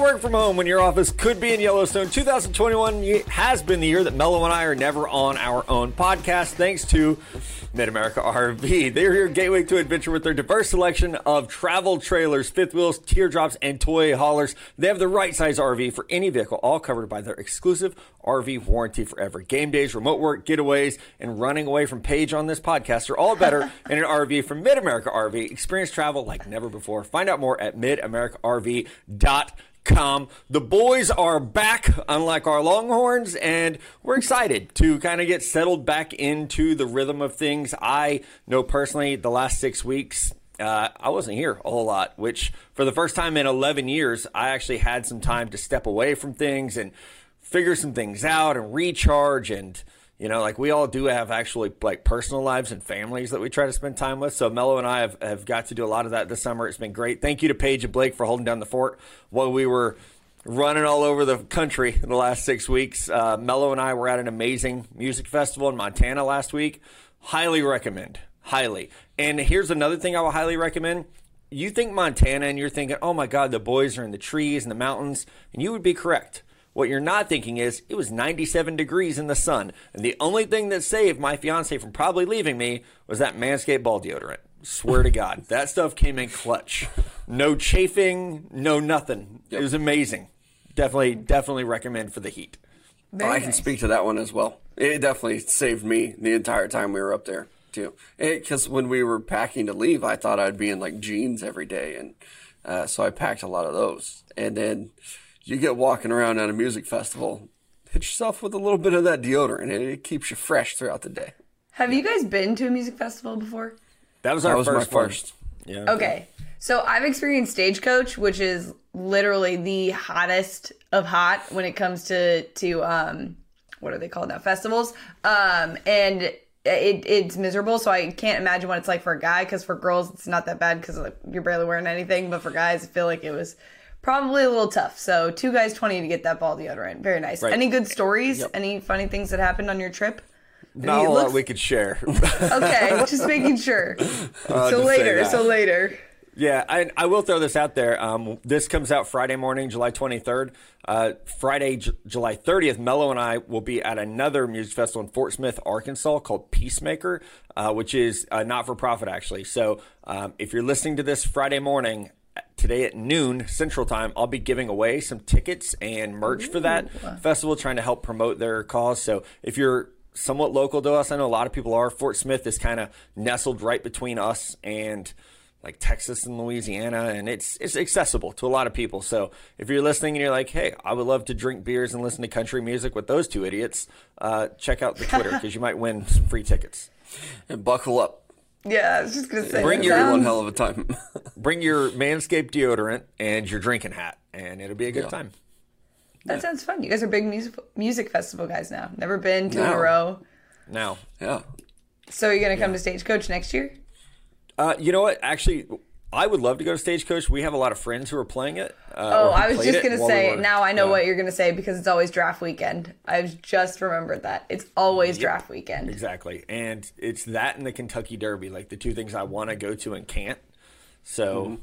work from home when your office could be in Yellowstone? 2021 has been the year that Mello and I are never on our own podcast, thanks to Mid America RV. They're your gateway to adventure with their diverse selection of travel trailers, fifth wheels, teardrops, and toy haulers. They have the right size RV for any vehicle, all covered by their exclusive RV warranty forever. Game days, remote work, getaways, and running away from Paige on this podcast are all better in an RV from Mid America RV. Experience travel like never before. Find out more at midamericarv.com. The boys are back, unlike our Longhorns, and we're excited to kind of get settled back into the rhythm of things. I know personally the last six weeks, uh, I wasn't here a whole lot, which for the first time in 11 years, I actually had some time to step away from things and figure some things out and recharge and you know, like we all do have actually like personal lives and families that we try to spend time with. So Mello and I have, have got to do a lot of that this summer. It's been great. Thank you to Paige and Blake for holding down the fort while we were running all over the country in the last six weeks. Uh, Mello and I were at an amazing music festival in Montana last week. Highly recommend. Highly. And here's another thing I will highly recommend. You think Montana and you're thinking, oh my God, the boys are in the trees and the mountains. And you would be correct. What you're not thinking is it was 97 degrees in the sun, and the only thing that saved my fiance from probably leaving me was that Manscaped ball deodorant. Swear to God, that stuff came in clutch. No chafing, no nothing. Yep. It was amazing. Definitely, definitely recommend for the heat. Oh, I can speak to that one as well. It definitely saved me the entire time we were up there too. Because when we were packing to leave, I thought I'd be in like jeans every day, and uh, so I packed a lot of those. And then you get walking around at a music festival, hit yourself with a little bit of that deodorant, and it keeps you fresh throughout the day. Have you guys been to a music festival before? That was our that was first. My first. Yeah. Okay. So I've experienced Stagecoach, which is literally the hottest of hot when it comes to to um what are they called now festivals um and it, it's miserable so i can't imagine what it's like for a guy because for girls it's not that bad because like, you're barely wearing anything but for guys i feel like it was probably a little tough. So two guys twenty to get that ball deodorant. Very nice. Right. Any good stories? Yep. Any funny things that happened on your trip? Not a lot we could share. okay, just making sure. Uh, so later. So later. Yeah, I, I, will throw this out there. Um, this comes out Friday morning, July 23rd. Uh, Friday, J- July 30th, Mello and I will be at another music festival in Fort Smith, Arkansas called Peacemaker, uh, which is uh, not for profit, actually. So um, if you're listening to this Friday morning, today at noon Central Time, I'll be giving away some tickets and merch Ooh. for that festival, trying to help promote their cause. So if you're somewhat local to us, I know a lot of people are. Fort Smith is kind of nestled right between us and like Texas and Louisiana, and it's it's accessible to a lot of people. So if you're listening and you're like, hey, I would love to drink beers and listen to country music with those two idiots, uh, check out the Twitter because you might win some free tickets. And buckle up. Yeah, I was just gonna say. Bring your sounds... one hell of a time. bring your Manscaped deodorant and your drinking hat, and it'll be a good yeah. time. That yeah. sounds fun. You guys are big music music festival guys now. Never been to no. in a row. Now, yeah. So you're gonna come yeah. to Stagecoach next year? Uh, you know what? Actually, I would love to go to Stagecoach. We have a lot of friends who are playing it. Uh, oh, I was just gonna say. We now I know yeah. what you're gonna say because it's always draft weekend. I've just remembered that it's always yep. draft weekend. Exactly, and it's that and the Kentucky Derby, like the two things I want to go to and can't. So. Mm-hmm.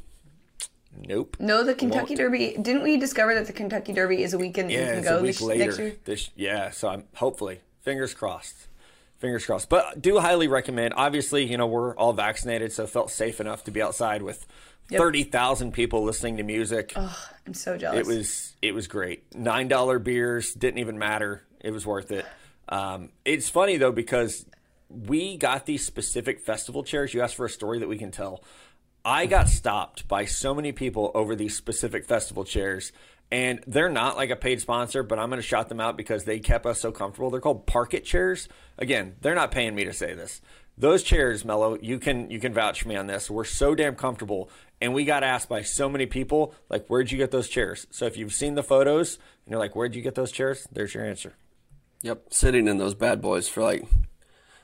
Nope. No, the Kentucky Won't. Derby. Didn't we discover that the Kentucky Derby is a weekend yeah, you can go a week this, later. next year? This, yeah, so I'm hopefully fingers crossed. Fingers crossed. But do highly recommend. Obviously, you know we're all vaccinated, so felt safe enough to be outside with thirty thousand people listening to music. Oh, I'm so jealous. It was it was great. Nine dollar beers didn't even matter. It was worth it. Um, it's funny though because we got these specific festival chairs. You asked for a story that we can tell. I got stopped by so many people over these specific festival chairs, and they're not like a paid sponsor, but I'm going to shout them out because they kept us so comfortable. They're called Park It chairs. Again, they're not paying me to say this. Those chairs, Mello, you can you can vouch for me on this. We're so damn comfortable, and we got asked by so many people, like, "Where'd you get those chairs?" So if you've seen the photos and you're like, "Where'd you get those chairs?" There's your answer. Yep, sitting in those bad boys for like,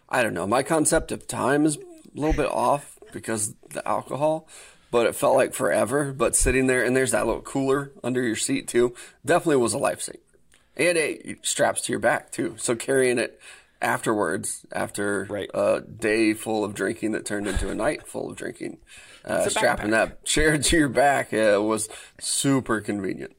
I don't know. My concept of time is a little bit off because the alcohol, but it felt like forever. But sitting there and there's that little cooler under your seat too, definitely was a lifesaver. And it straps to your back too, so carrying it afterwards, after Right. a day full of drinking that turned into a night full of drinking, uh, strapping backpack. that chair to your back uh, was super convenient.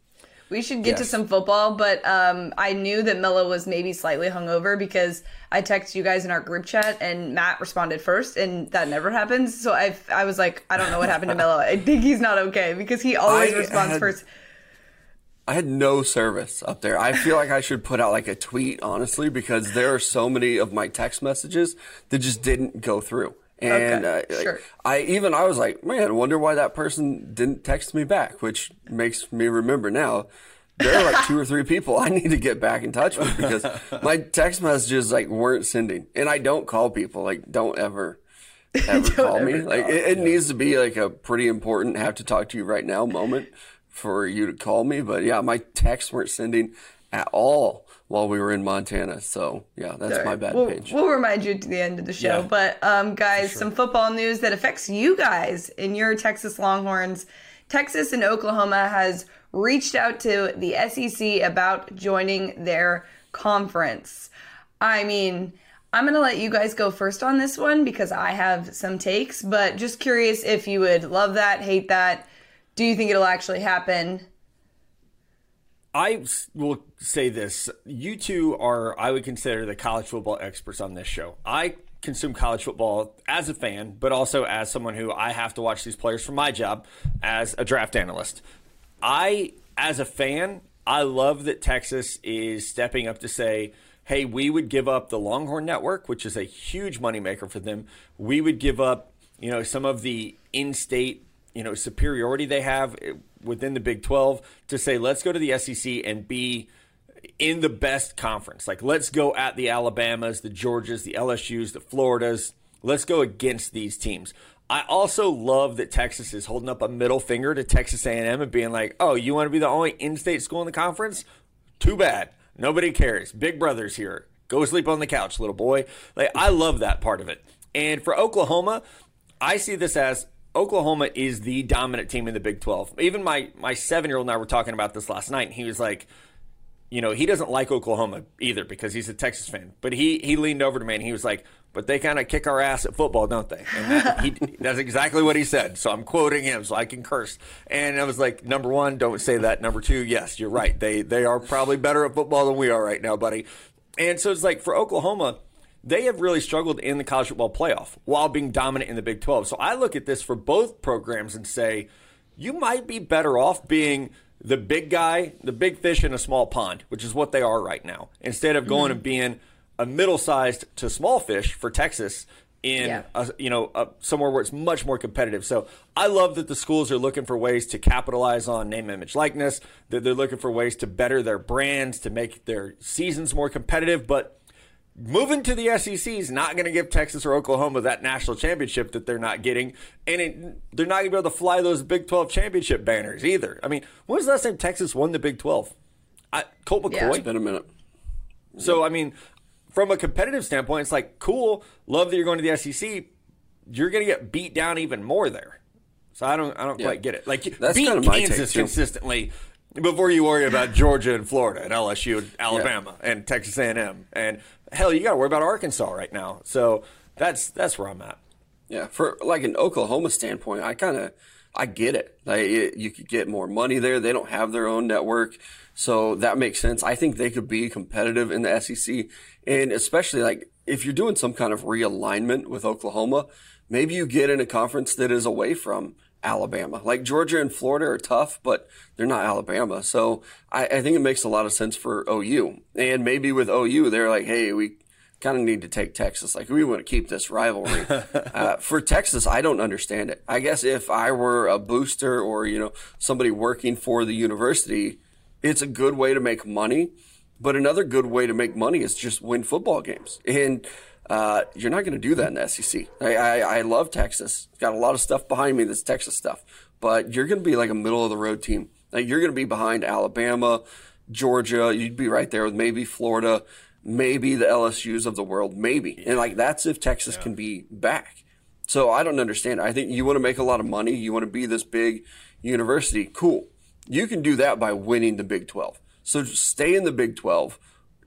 We should get to some football, but um, I knew that Mello was maybe slightly hungover because I texted you guys in our group chat and Matt responded first, and that never happens. So I, I was like, I don't know what happened to Mello. I think he's not okay because he always I responds had- first. I had no service up there. I feel like I should put out like a tweet, honestly, because there are so many of my text messages that just didn't go through. And Okay, uh, like, sure. I even I was like, man, I wonder why that person didn't text me back, which makes me remember now. There are like two or three people I need to get back in touch with because my text messages like weren't sending, and I don't call people. Like, don't ever, ever call me. ever Like, it, it needs to be like a pretty important have to talk to you right now moment for you to call me. But yeah, my texts weren't sending at all while we were in Montana. So yeah, that's my bad we'll, Paige. We'll remind you to the end of the show. Yeah, but um, guys, some football news that affects you guys in your Texas Longhorns. Texas and Oklahoma has reached out to the SEC about joining their conference. I mean, I'm going to let you guys go first on this one because I have some takes, but just curious if you would love that, hate that. Do you think it'll actually happen? I will say this. You two are, I would consider, the college football experts on this show. I consume college football as a fan, but also as someone who I have to watch these players for my job as a draft analyst. I, as a fan, I love that Texas is stepping up to say, hey, we would give up the Longhorn Network, which is a huge moneymaker for them. We would give up, you know, some of the in-state, you know, superiority they have eh, within the Big 12 to say, let's go to the SEC and be in the best conference. Like, let's go at the Alabamas, the Georgias, the LSUs, the Floridas. Let's go against these teams. I also love that Texas is holding up a middle finger to Texas A&M and being like, "Oh, you want to be the only in-state school in the conference? Too bad. Nobody cares. Big Brother's here. Go sleep on the couch, little boy." Like, I love that part of it. And for Oklahoma, I see this as Oklahoma is the dominant team in the Big 12. Even my my 7-year-old and I were talking about this last night and he was like, you know, he doesn't like Oklahoma either because he's a Texas fan. But he he leaned over to me and he was like, "But they kind of kick our ass at football, don't they?" And that, he, that's exactly what he said. So I'm quoting him, so I can curse. And I was like, "Number one, don't say that. Number two, yes, you're right. They they are probably better at football than we are right now, buddy." And so it's like for Oklahoma, they have really struggled in the college football playoff while being dominant in the Big 12. So I look at this for both programs and say, you might be better off being the big guy, the big fish in a small pond, which is what they are right now, instead of going mm-hmm. and being a middle-sized to small fish for Texas in Yeah. a, you know a, somewhere where it's much more competitive. So I love that the schools are looking for ways to capitalize on name, image, likeness. That they're looking for ways to better their brands, to make their seasons more competitive, but moving to the SEC is not going to give Texas or Oklahoma that national championship that they're not getting, and it, they're not going to be able to fly those Big 12 championship banners either. I mean, when was the last time Texas won the Big 12? I, Colt Yeah. McCoy. It's been a minute. So I mean, from a competitive standpoint, it's like cool. Love that you're going to the SEC. You're going to get beat down even more there. So I don't, I don't Yeah. quite get it. Like That's beat kinda my take, Kansas too. Before you worry about Georgia and Florida and LSU and Alabama and Texas A&M and hell, you got to worry about Arkansas right now. So that's that's where I'm at. Yeah, for like an Oklahoma standpoint, I kind of I get it. Like, it, you could get more money there. They don't have their own network. So that makes sense. I think they could be competitive in the SEC. And especially like if you're doing some kind of realignment with Oklahoma, maybe you get in a conference that is away from Alabama. Like Georgia and Florida are tough, but they're not Alabama. So I, I think it makes a lot of sense for OU. And maybe with OU, they're like, hey, we kind of need to take Texas. Like we want to keep this rivalry. uh, for Texas, I don't understand it. I guess if I were a booster or you know somebody working for the university, it's a good way to make money. But another good way to make money is just win football games. And uh, you're not going to do that in the SEC. I, I, I love Texas. Got a lot of stuff behind me that's Texas stuff. But you're going to be like a middle of the road team. Like you're going to be behind Alabama, Georgia. You'd be right there with maybe Florida, maybe the LSU's of the world, maybe. And like that's if Texas yeah. can be back. So I don't understand. I think you want to make a lot of money. You want to be this big university. Cool. You can do that by winning the Big 12. So stay in the Big 12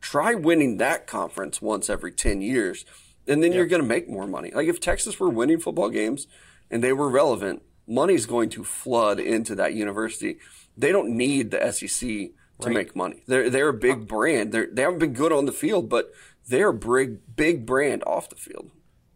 try winning that conference once every 10 years, and then you're going to make more money. Like if Texas were winning football games and they were relevant, money's going to flood into that university. They don't need the SEC to right. make money. They're they're a big uh, brand. They're they haven't been good on the field, but they're a big big brand off the field.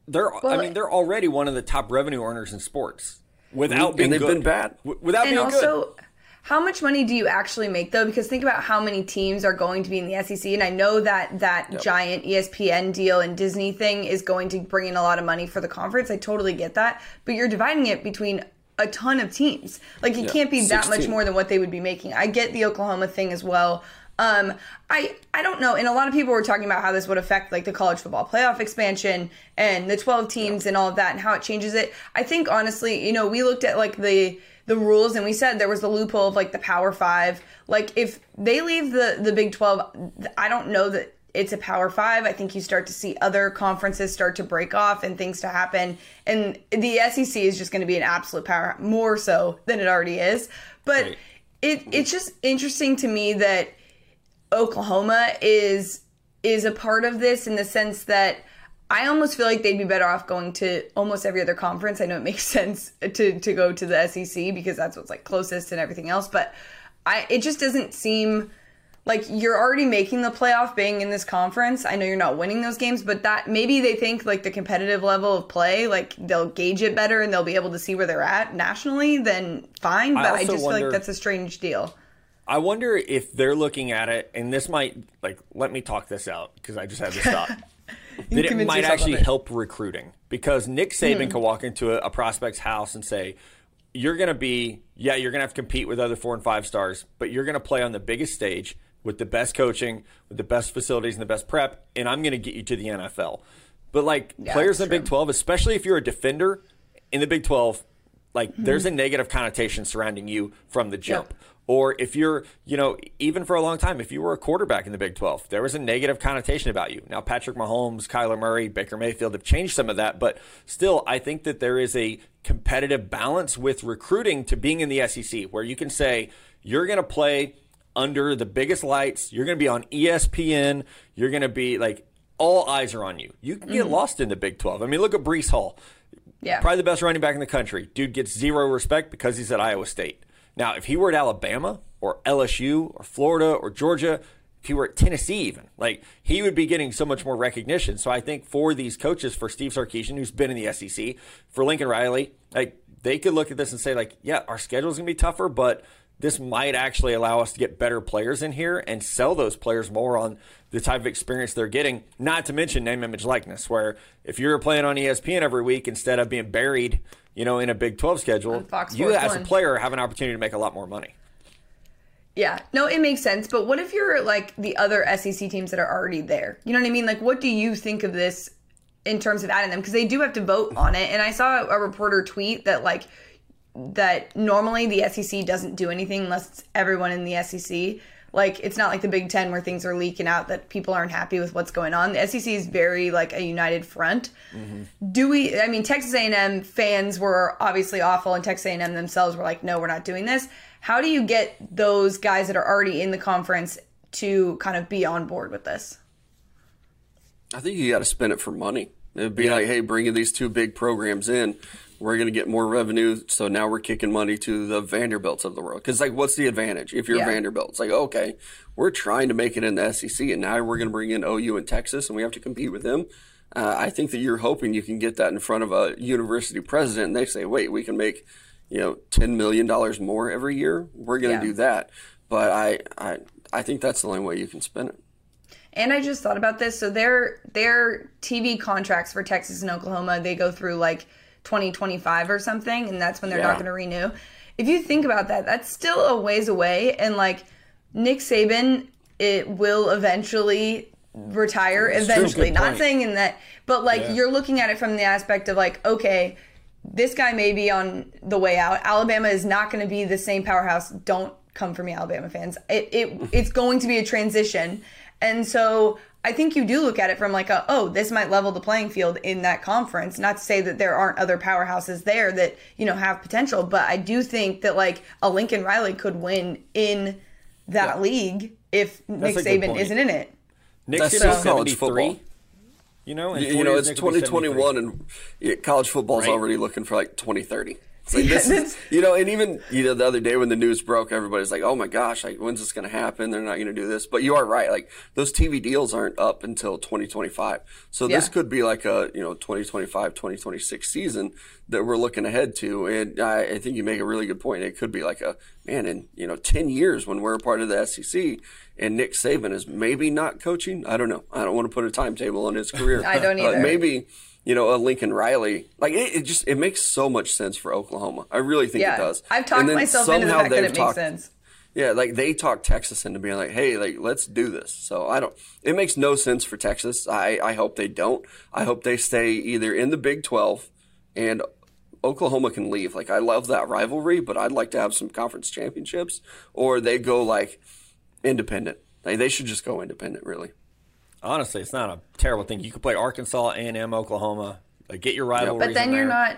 They're well, I mean they're already one of the top revenue earners in sports without being and they've good. been bad. without and being also, good. How much money do you actually make though? Because think about how many teams are going to be in the SEC, and I know that that yep. giant ESPN deal and Disney thing is going to bring in a lot of money for the conference. I totally get that, but you're dividing it between a ton of teams. Like it can't be 16. that much more than what they would be making. I get the Oklahoma thing as well. Um, I I don't know, and a lot of people were talking about how this would affect like the college football playoff expansion and the 12 teams yeah. and all of that, and how it changes it. I think honestly, you know, we looked at like the the rules and we said there was the loophole of like the power five. Like if they leave the the big 12 i don't know that it's a power five. I think you start to see other conferences start to break off and things to happen and the sec is just going to be an absolute power more so than it already is. But right. it it's just interesting to me that oklahoma is is a part of this in the sense that I almost feel like they'd be better off going to almost every other conference. I know it makes sense to to go to the SEC because that's what's like closest and everything else, but I it just doesn't seem like you're already making the playoff being in this conference. I know you're not winning those games, but that maybe they think like the competitive level of play, like they'll gauge it better and they'll be able to see where they're at nationally, then fine. But I, I just wonder, feel like that's a strange deal. I wonder if they're looking at it, and this might like let me talk this out because I just had this thought. that it might actually help recruiting because Nick Saban hmm. can walk into a, a prospect's house and say, "You're going to be, yeah, you're going to have to compete with other four and five stars, but you're going to play on the biggest stage with the best coaching, with the best facilities and the best prep, and I'm going to get you to the NFL." But like yeah, players in the Big 12, especially if you're a defender in the Big 12, like mm-hmm. there's a negative connotation surrounding you from the jump. Yep. Or if you're, you know, even for a long time, if you were a quarterback in the Big 12, there was a negative connotation about you. Now, Patrick Mahomes, Kyler Murray, Baker Mayfield have changed some of that, but still, I think that there is a competitive balance with recruiting to being in the SEC where you can say, you're going to play under the biggest lights, you're going to be on ESPN, you're going to be like, all eyes are on you. You can get mm-hmm. lost in the Big 12. I mean, look at Breece Hall. Yeah. Probably the best running back in the country. Dude gets zero respect because he's at Iowa State. Now, if he were at Alabama or LSU or Florida or Georgia, if he were at Tennessee, even like he would be getting so much more recognition. So I think for these coaches, for Steve Sarkisian, who's been in the SEC, for Lincoln Riley, like they could look at this and say, like, yeah, our schedule is gonna be tougher, but this might actually allow us to get better players in here and sell those players more on the type of experience they're getting. Not to mention name, image, likeness, where if you're playing on ESPN every week instead of being buried you know, in a Big 12 schedule, you as a player have an opportunity to make a lot more money. Yeah, no, it makes sense. But what if you're like the other SEC teams that are already there? You know what I mean? Like, what do you think of this in terms of adding them? Because they do have to vote on it. And I saw a reporter tweet that, like, that normally the SEC doesn't do anything unless it's everyone in the SEC. Like it's not like the Big Ten where things are leaking out that people aren't happy with what's going on. The SEC is very like a united front. Mm-hmm. Do we? I mean, Texas A&M fans were obviously awful, and Texas A&M themselves were like, "No, we're not doing this." How do you get those guys that are already in the conference to kind of be on board with this? I think you got to spend it for money. It'd be yeah. like, hey, bringing these two big programs in, we're going to get more revenue. So now we're kicking money to the Vanderbilts of the world. Because, like, what's the advantage if you're Yeah. Vanderbilt? It's like, okay, we're trying to make it in the SEC, and now we're going to bring in OU and Texas, and we have to compete with them. Uh, I think that you're hoping you can get that in front of a university president, and they say, wait, we can make, you know, $10 million more every year. We're going to Yeah. do that. But I, I, I think that's the only way you can spin it. And I just thought about this. So their their TV contracts for Texas and Oklahoma, they go through like 2025 or something, and that's when they're Yeah. not going to renew. If you think about that, that's still a ways away. And like Nick Saban, it will eventually retire. Eventually, not point. saying in that, but like Yeah. you're looking at it from the aspect of like, okay, this guy may be on the way out. Alabama is not going to be the same powerhouse. Don't come for me, Alabama fans. It, it it's going to be a transition, and so I think you do look at it from like a oh, this might level the playing field in that conference. Not to say that there aren't other powerhouses there that you know have potential, but I do think that like a Lincoln Riley could win in that Yeah. league if Nick Saban isn't in it. Nick's That's gonna still college 73. football. You know, You, you know, it's Nick will be 2021 and college football's Right. already looking for like 2030. Like, Yeah, this is, you know, and even you know the other day when the news broke, everybody's like, "Oh my gosh, like when's this going to happen? They're not going to do this." But you are right; like those TV deals aren't up until 2025. So this could be like a you know 2025, 2026 season that we're looking ahead to. And I, I think you make a really good point. It could be like a man in you know 10 years when we're a part of the SEC and Nick Saban is maybe not coaching. I don't know. I don't want to put a timetable on his career. I don't Uh, either. maybe you know a Lincoln Riley. Like it, it just it makes so much sense for Oklahoma. I really think Yeah, it does. I've talked myself into the fact that it makes sense. Yeah, like they talk Texas into being like, hey, like let's do this. So I don't. It makes no sense for Texas. I I hope they don't. I hope they stay either in the Big Twelve and. Oklahoma can leave. Like I love that rivalry, but I'd like to have some conference championships, or they go like independent. Like they should just go independent, really. Honestly, it's not a terrible thing. You could play Arkansas, A&M, Oklahoma. Like, get your rivalries. But then in you're there. not.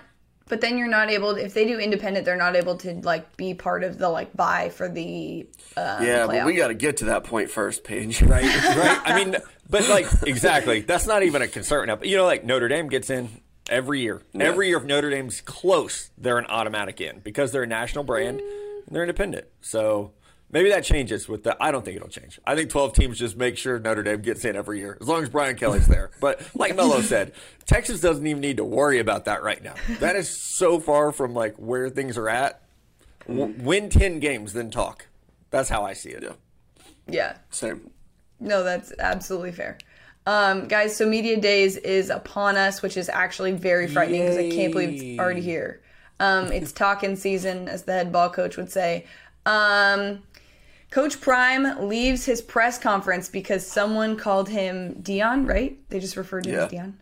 But then you're not able. To, if they do independent, they're not able to like be part of the like buy for the. Uh, Yeah, but we got to get to that point first, Paige. right, right. I mean, but like exactly, that's not even a concern now. But you know, like Notre Dame gets in every year. Every year, if Notre Dame's close, they're an automatic in because they're a national brand. and They're independent, so maybe that changes with the. I don't think it'll change. I think twelve teams just make sure Notre Dame gets in every year as long as Brian Kelly's there. But like Mello said, Texas doesn't even need to worry about that right now. That is so far from like where things are at. W- win ten games, then talk. That's how I see it. Yeah, Yeah. same. No, that's absolutely fair. Um, guys, so Media Days is upon us, which is actually very frightening because I can't believe it's already here. Um, it's talking season, as the head ball coach would say. Um, coach Prime leaves his press conference because someone called him Deion, right? They just referred to him as Deion.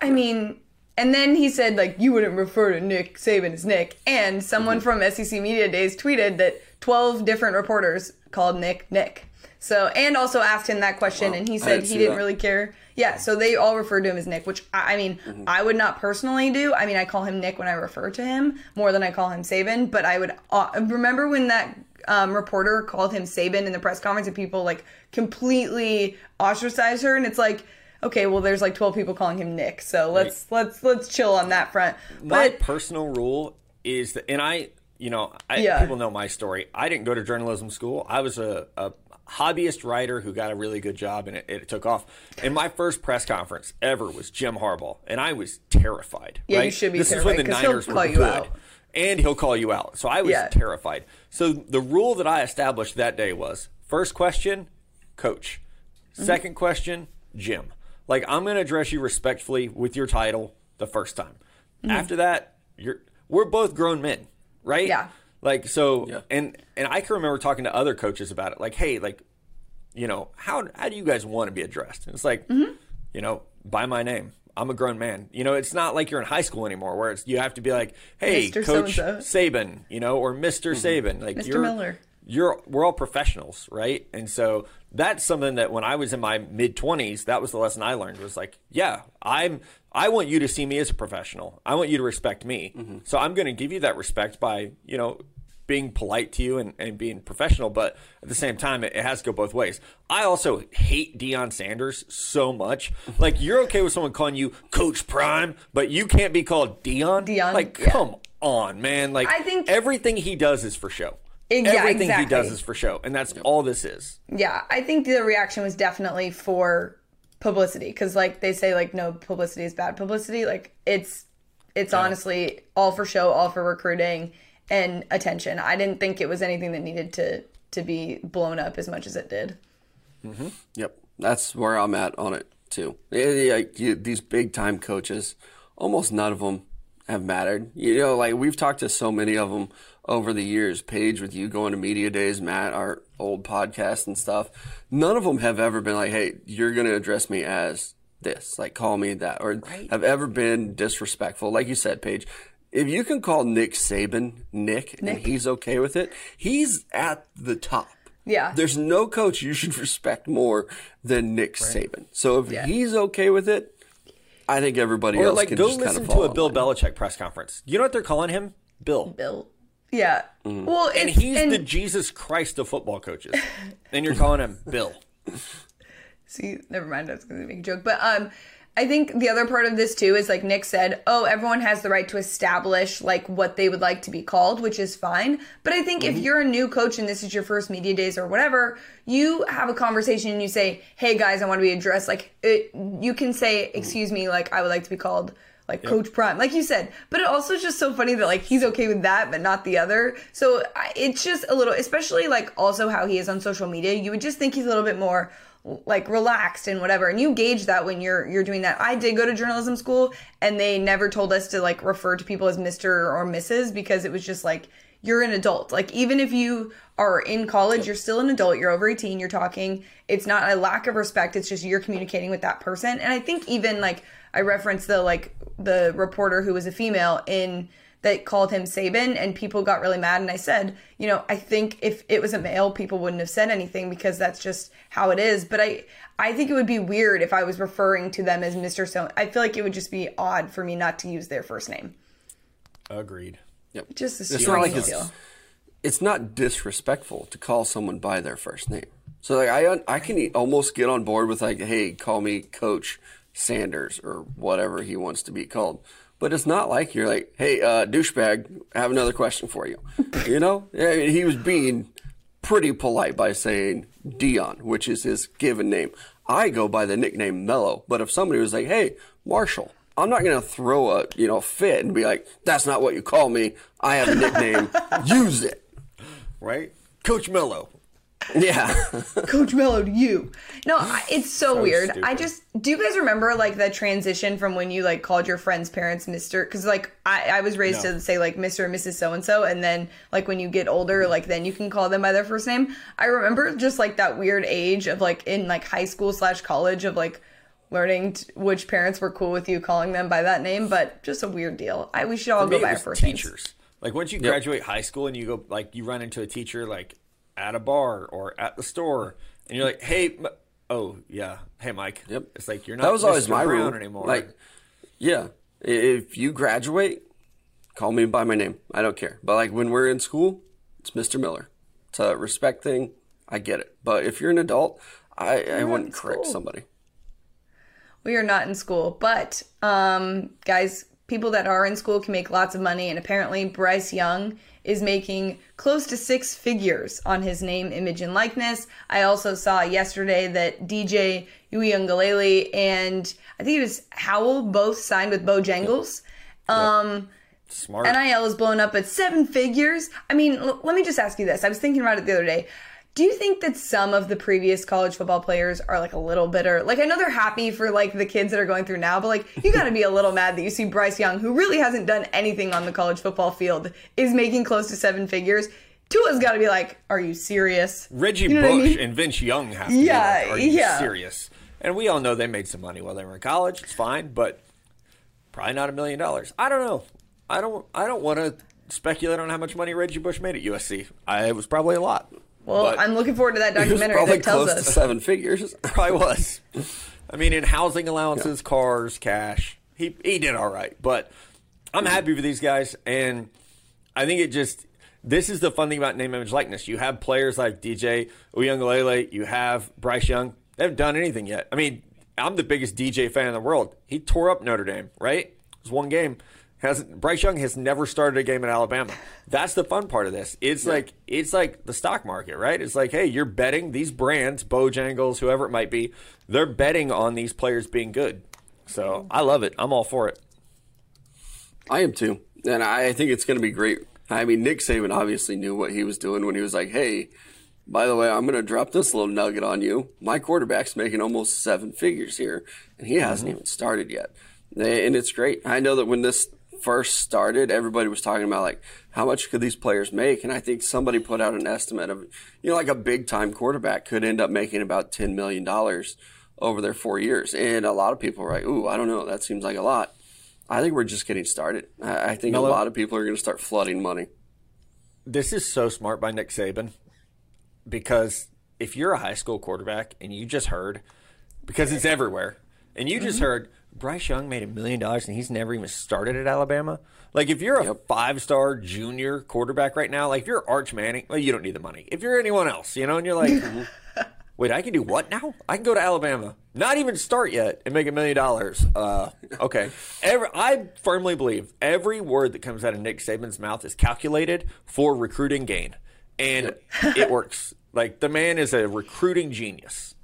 I mean, and then he said, like, you wouldn't refer to Nick Saban as Nick. And someone from SEC Media Days tweeted that 12 different reporters called Nick Nick. So, and also asked him that question, Wow. and he said didn't he didn't that. really care. Yeah, so they all referred to him as Nick, which I, I mean, I would not personally do. I mean, I call him Nick when I refer to him more than I call him Saban, but I would uh, remember when that um, reporter called him Saban in the press conference, and people like completely ostracized her, and it's like, okay, well, there's like 12 people calling him Nick, so let's let's let's chill on that front. my personal rule is that, and I, you know, I, Yeah. people know my story. I didn't go to journalism school. I was a, a hobbyist writer who got a really good job, and it, it took off. And my first press conference ever was Jim Harbaugh, and I was terrified. Yeah, you should be This is when the terrified, Niners call were you good. out. And he'll call you out. So I was Yeah. terrified. So the rule that I established that day was first question, coach. Mm-hmm. Second question, Jim. Like I'm going to address you respectfully with your title the first time. Mm-hmm. After that, you're we're both grown men, right? Yeah. Like so, Yeah. and and I can remember talking to other coaches about it. Like, hey, like, you know, how how do you guys want to be addressed? And it's like, Mm-hmm. you know, by my name. I'm a grown man. You know, it's not like you're in high school anymore, where it's you have to be like, "Hey, Mr. Coach So-and-so. Saban," you know, or Mister mm-hmm. Saban. Like Mr. you're Miller. you're we're all professionals, right? And so that's something that when I was in my mid twenties, that was the lesson I learned was like, yeah, I'm I want you to see me as a professional. I want you to respect me. Mm-hmm. So I'm going to give you that respect by you know being polite to you and, and being professional, but at the same time, it, it has to go both ways. I also hate Deion Sanders so much. Like, you're okay with someone calling you Coach Prime, but you can't be called Deion? Deion, Like, yeah. come on, man. Like, I think- everything he does is for show. Yeah, everything he does is for show. And that's all this is. Yeah, I think the reaction was definitely for publicity because, like they say, like no publicity is bad publicity. Like it's it's honestly all for show, all for recruiting and attention. I didn't think it was anything that needed to to be blown up as much as it did. Mm-hmm. Yep, that's where I'm at on it too. Yeah, yeah, these big time coaches, almost none of them have mattered. You know, like we've talked to so many of them over the years. Paige, with you going to media days, Matt, our old podcast and stuff. None of them have ever been like, "Hey, you're going to address me as this, like call me that," or have ever been disrespectful. Like you said, Paige. If you can call Nick Saban Nick, and he's okay with it, he's at the top. Yeah. There's no coach you should respect more than Nick Saban. So if he's okay with it, I think everybody Or else like, can go just kind listen of to a Bill line. Belichick press conference. You know what they're calling him? Bill. Bill, yeah. Well, And he's and- the Jesus Christ of football coaches. and you're calling him Bill. See, never mind. I was going to make a joke, but um, I think the other part of this too is like Nick said. Oh, everyone has the right to establish like what they would like to be called, which is fine. But I think if mm-hmm. you're a new coach and this is your first media days or whatever, you have a conversation and you say, "Hey guys, I want to be addressed." Like it, you can say, mm-hmm. "Excuse me, like I would like to be called." Like Coach Prime, like you said, but it also is just so funny that like he's okay with that, but not the other. So it's just a little, especially like also how he is on social media. You would just think he's a little bit more like relaxed and whatever. And you gauge that when you're you're doing that. I did go to journalism school and they never told us to like refer to people as mr or mrs because it was just like you're an adult. Like even if you are in college you're still an adult. You're over 18 you're talking. It's not a lack of respect. It's just you're communicating with that person. And i think even like i referenced the like the reporter who was a female in that called him Saban and people got really mad and I said, you know, I think if it was a male people wouldn't have said anything because that's just how it is, but I I think it would be weird if I was referring to them as Mr. So I feel like it would just be odd for me not to use their first name. Agreed. Yep. Just a It's not like it's, it's not disrespectful to call someone by their first name. So like I I can e- almost get on board with like, hey, call me Coach Sanders or whatever he wants to be called. But it's not like you're like, hey, uh, douchebag, I have another question for you. you know, I mean, he was being pretty polite by saying Deion, which is his given name. I go by the nickname Mello, but if somebody was like, hey, Marshall, I'm not gonna throw a you know fit and be like, that's not what you call me. I have a nickname. Use it. Right? Coach Mello. Yeah. Coach Mello to you. No, it's so, So weird. stupid. I just do you guys remember like the transition from when you like called your friend's parents Mister? Because like I, I was raised No. to say like Mister and Mrs. So and So, and then like when you get older, like then you can call them by their first name. I remember just like that weird age of like in like high school slash college of like learning t- which parents were cool with you calling them by that name, but just a weird deal. I we should all For me, go by our was first names. teachers. Like once you graduate high school and you go like you run into a teacher like at a bar or at the store and you're like, "Hey, M- oh yeah, hey Mike." Yep. It's like you're not that was always Mr. my Brown rule. anymore. Like, yeah, if you graduate, call me by my name. I don't care. But like when we're in school, it's Mr. Miller. It's a respect thing. I get it. But if you're an adult, I, I wouldn't correct school. somebody. We are not in school, but um, guys, people that are in school can make lots of money, and apparently Bryce Young is making close to six figures on his name, image, and likeness. I also saw yesterday that DJ Uiagalelei and I think it was Howell both signed with Bojangles. Um, Smart. NIL is blown up at seven figures. I mean, l- let me just ask you this. I was thinking about it the other day. Do you think that some of the previous college football players are like a little bitter? Like, I know they're happy for like the kids that are going through now, but like, you got to be a little mad that you see Bryce Young, who really hasn't done anything on the college football field, is making close to seven figures. Tua's got to be like, are you serious? Reggie You know what I Bush mean? and Vince Young have to Yeah, be like, Are you yeah. serious? And we all know they made some money while they were in college. It's fine, but probably not a million dollars. I don't know. I don't. I don't want to speculate on how much money Reggie Bush made at USC. I, it was probably a lot. Well, But- I'm looking forward to that documentary probably that tells close to seven figures. probably was. I mean, in housing allowances, cars, cash, he he did all right. But I'm happy for these guys, and I think it just this is the fun thing about name, image, likeness. You have players like DJ Uiagalelei, you have Bryce Young. They haven't done anything yet. I mean, I'm the biggest DJ fan in the world. He tore up Notre Dame, right? It was one game. Has Bryce Young has never started a game in Alabama. That's the fun part of this. It's yeah. like it's like the stock market, right? It's like, hey, you're betting these brands, Bojangles, whoever it might be, they're betting on these players being good. So I love it. I'm all for it. I am too, and I think it's going to be great. I mean, Nick Saban obviously knew what he was doing when he was like, "Hey, by the way, I'm going to drop this little nugget on you. My quarterback's making almost seven figures here, and he hasn't mm-hmm. even started yet." And it's great. I know that when this first started, everybody was talking about like how much could these players make, and I think somebody put out an estimate of you know like a big time quarterback could end up making about ten million dollars over their four years, and a lot of people are like, "Ooh, I don't know, that seems like a lot." I think we're just getting started. I, I think Mello, a lot of people are going to start flooding money. This is so smart by Nick Saban because if you're a high school quarterback and you just heard, because it's everywhere, and you just mm-hmm. heard Bryce Young made a million dollars and he's never even started at Alabama. Like if you're a yep. five star junior quarterback right now, like if you're Arch Manning, well, you don't need the money. If you're anyone else, you know, and you're like, wait, I can do what now? I can go to Alabama, not even start yet, and make a million dollars. Uh, okay. Every, I firmly believe every word that comes out of Nick Saban's mouth is calculated for recruiting gain, and it works. Like the man is a recruiting genius.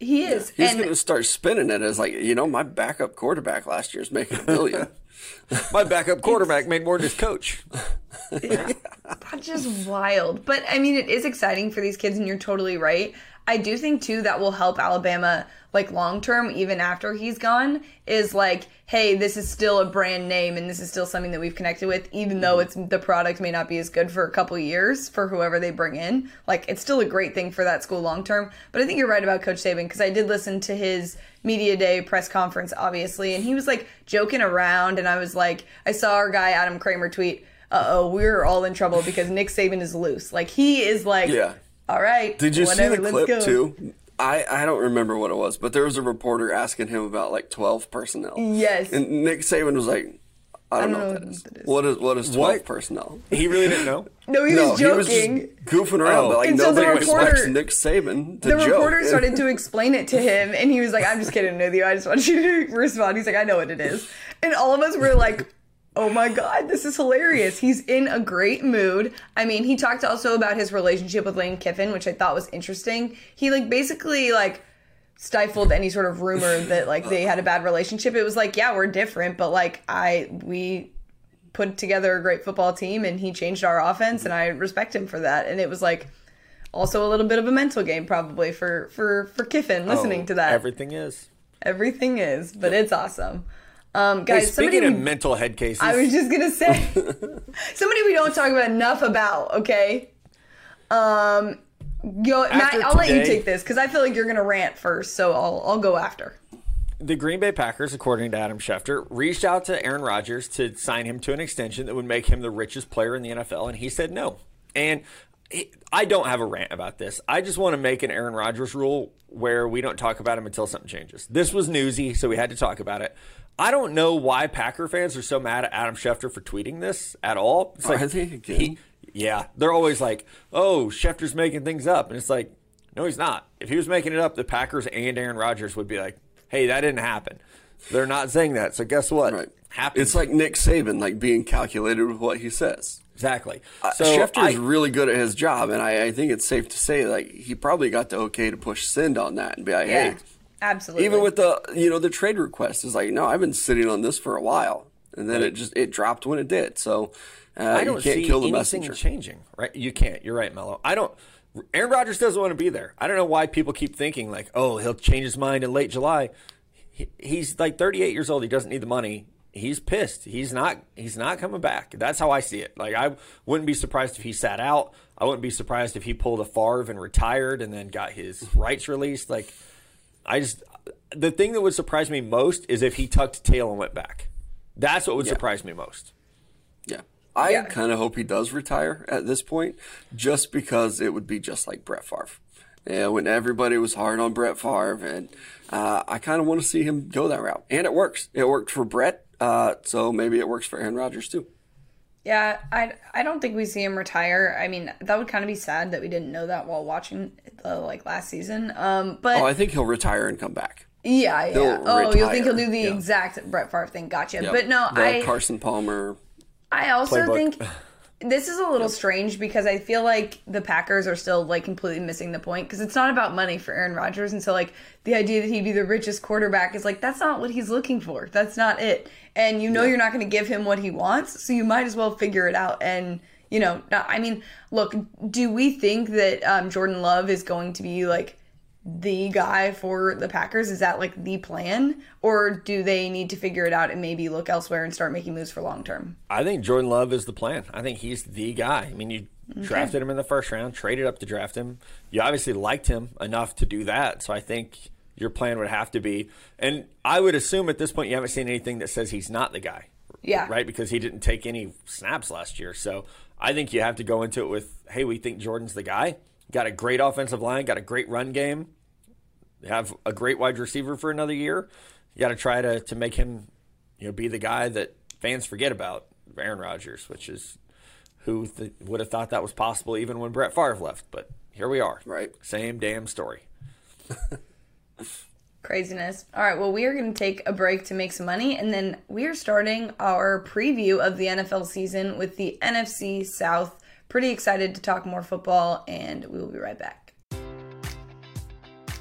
He is. He's going to start spinning it as like, you know, my backup quarterback last year is making a million. my backup quarterback made more than his coach. yeah. That's just wild. But I mean, it is exciting for these kids, and you're totally right. I do think too that will help Alabama like long term, even after he's gone, is like, hey, this is still a brand name and this is still something that we've connected with, even though it's the product may not be as good for a couple years for whoever they bring in. Like, it's still a great thing for that school long term. But I think you're right about Coach Saban because I did listen to his media day press conference, obviously, and he was like joking around, and I was like, I saw our guy Adam Kramer tweet. Uh oh, we're all in trouble because Nick Saban is loose. Like he is like yeah all right. Did you whatever, see the clip too? I, I don't remember what it was, but there was a reporter asking him about like twelve personnel. Yes. And Nick Saban was like, I don't, I don't know, what that is. That is. What is what is twelve what? personnel? He really didn't know. no, he was joking. He was goofing around, oh. but like and nobody so reporter, expects Nick Saban to The joke. reporter started to explain it to him, and he was like, "I'm just kidding with you. I just want you to respond." He's like, "I know what it is," and all of us were like. Oh my God, this is hilarious. He's in a great mood. I mean, he talked also about his relationship with Lane Kiffin, which I thought was interesting. He like basically like stifled any sort of rumor that like they had a bad relationship. It was like, yeah, we're different, but like I we put together a great football team and he changed our offense and I respect him for that. And it was like also a little bit of a mental game probably for for for Kiffin listening oh, to that. Everything is. Everything is, but it's awesome. Um, guys, hey, speaking of we, mental head cases, I was just gonna say somebody we don't talk about enough about. Okay, um, go, Matt. I'll let you take this because I feel like you're gonna rant first, so I'll I'll go after. The Green Bay Packers, according to Adam Schefter, reached out to Aaron Rodgers to sign him to an extension that would make him the richest player in the NFL, and he said no. And I don't have a rant about this. I just want to make an Aaron Rodgers rule where we don't talk about him until something changes. This was newsy, so we had to talk about it. I don't know why Packer fans are so mad at Adam Schefter for tweeting this at all. It's oh, like, he, yeah, they're always like, "Oh, Schefter's making things up," and it's like, no, he's not. If he was making it up, the Packers and Aaron Rodgers would be like, "Hey, that didn't happen." They're not saying that, so guess what? Right. Happens. It's like Nick Saban, like being calculated with what he says. Exactly. Uh, Schefter is really good at his job, and I, I, think it's safe to say like he probably got the okay to push send on that and be like, yeah. "Hey, Absolutely. Even with the you know the trade request is like no, I've been sitting on this for a while, and then right. it just it dropped when it did. So uh, I don't you can't see kill the anything messenger. changing. Right? You can't. You're right, Mello. I don't. Aaron Rodgers doesn't want to be there. I don't know why people keep thinking like, oh, he'll change his mind in late July. He, he's like 38 years old. He doesn't need the money. He's pissed. He's not. He's not coming back. That's how I see it. Like I wouldn't be surprised if he sat out. I wouldn't be surprised if he pulled a Favre and retired and then got his rights released. Like I just the thing that would surprise me most is if he tucked tail and went back. That's what would yeah. surprise me most. Yeah. I yeah. kind of hope he does retire at this point, just because it would be just like Brett Favre. Yeah, when everybody was hard on Brett Favre, and uh, I kind of want to see him go that route, and it works. It worked for Brett, uh, so maybe it works for Aaron Rodgers too. Yeah, I I don't think we see him retire. I mean, that would kind of be sad that we didn't know that while watching the like last season. Um, but Oh, I think he'll retire and come back. yeah, yeah. he'll Oh, you think he'll do the Yeah. exact Brett Favre thing? Gotcha. Yep. But no, the I Carson Palmer. I also Playbook. think this is a little strange because I feel like the Packers are still like completely missing the point because it's not about money for Aaron Rodgers, and so like the idea that he'd be the richest quarterback is like that's not what he's looking for. That's not it, and you know you're not going to give him what he wants, so you might as well figure it out. And you know, not- I mean, look, do we think that um, Jordan Love is going to be like? The guy for the Packers? Is that like the plan? Or do they need to figure it out and maybe look elsewhere and start making moves for long term? I think Jordan Love is the plan. I think he's the guy. I mean, you drafted him in the first round, traded up to draft him. You obviously liked him enough to do that. So I think your plan would have to be, and I would assume at this point you haven't seen anything that says he's not the guy. Yeah. Right? Because he didn't take any snaps last year. So I think you have to go into it with, hey, we think Jordan's the guy. Got a great offensive line, got a great run game, have a great wide receiver for another year. You got to try to to make him, you know, be the guy that fans forget about, Aaron Rodgers, which is who th- would have thought that was possible even when Brett Favre left. But here we are, Right. Same damn story. Craziness. All right, well, we are going to take a break to make some money, and then we are starting our preview of the NFL season with the NFC South. Pretty excited to talk more football, and we will be right back.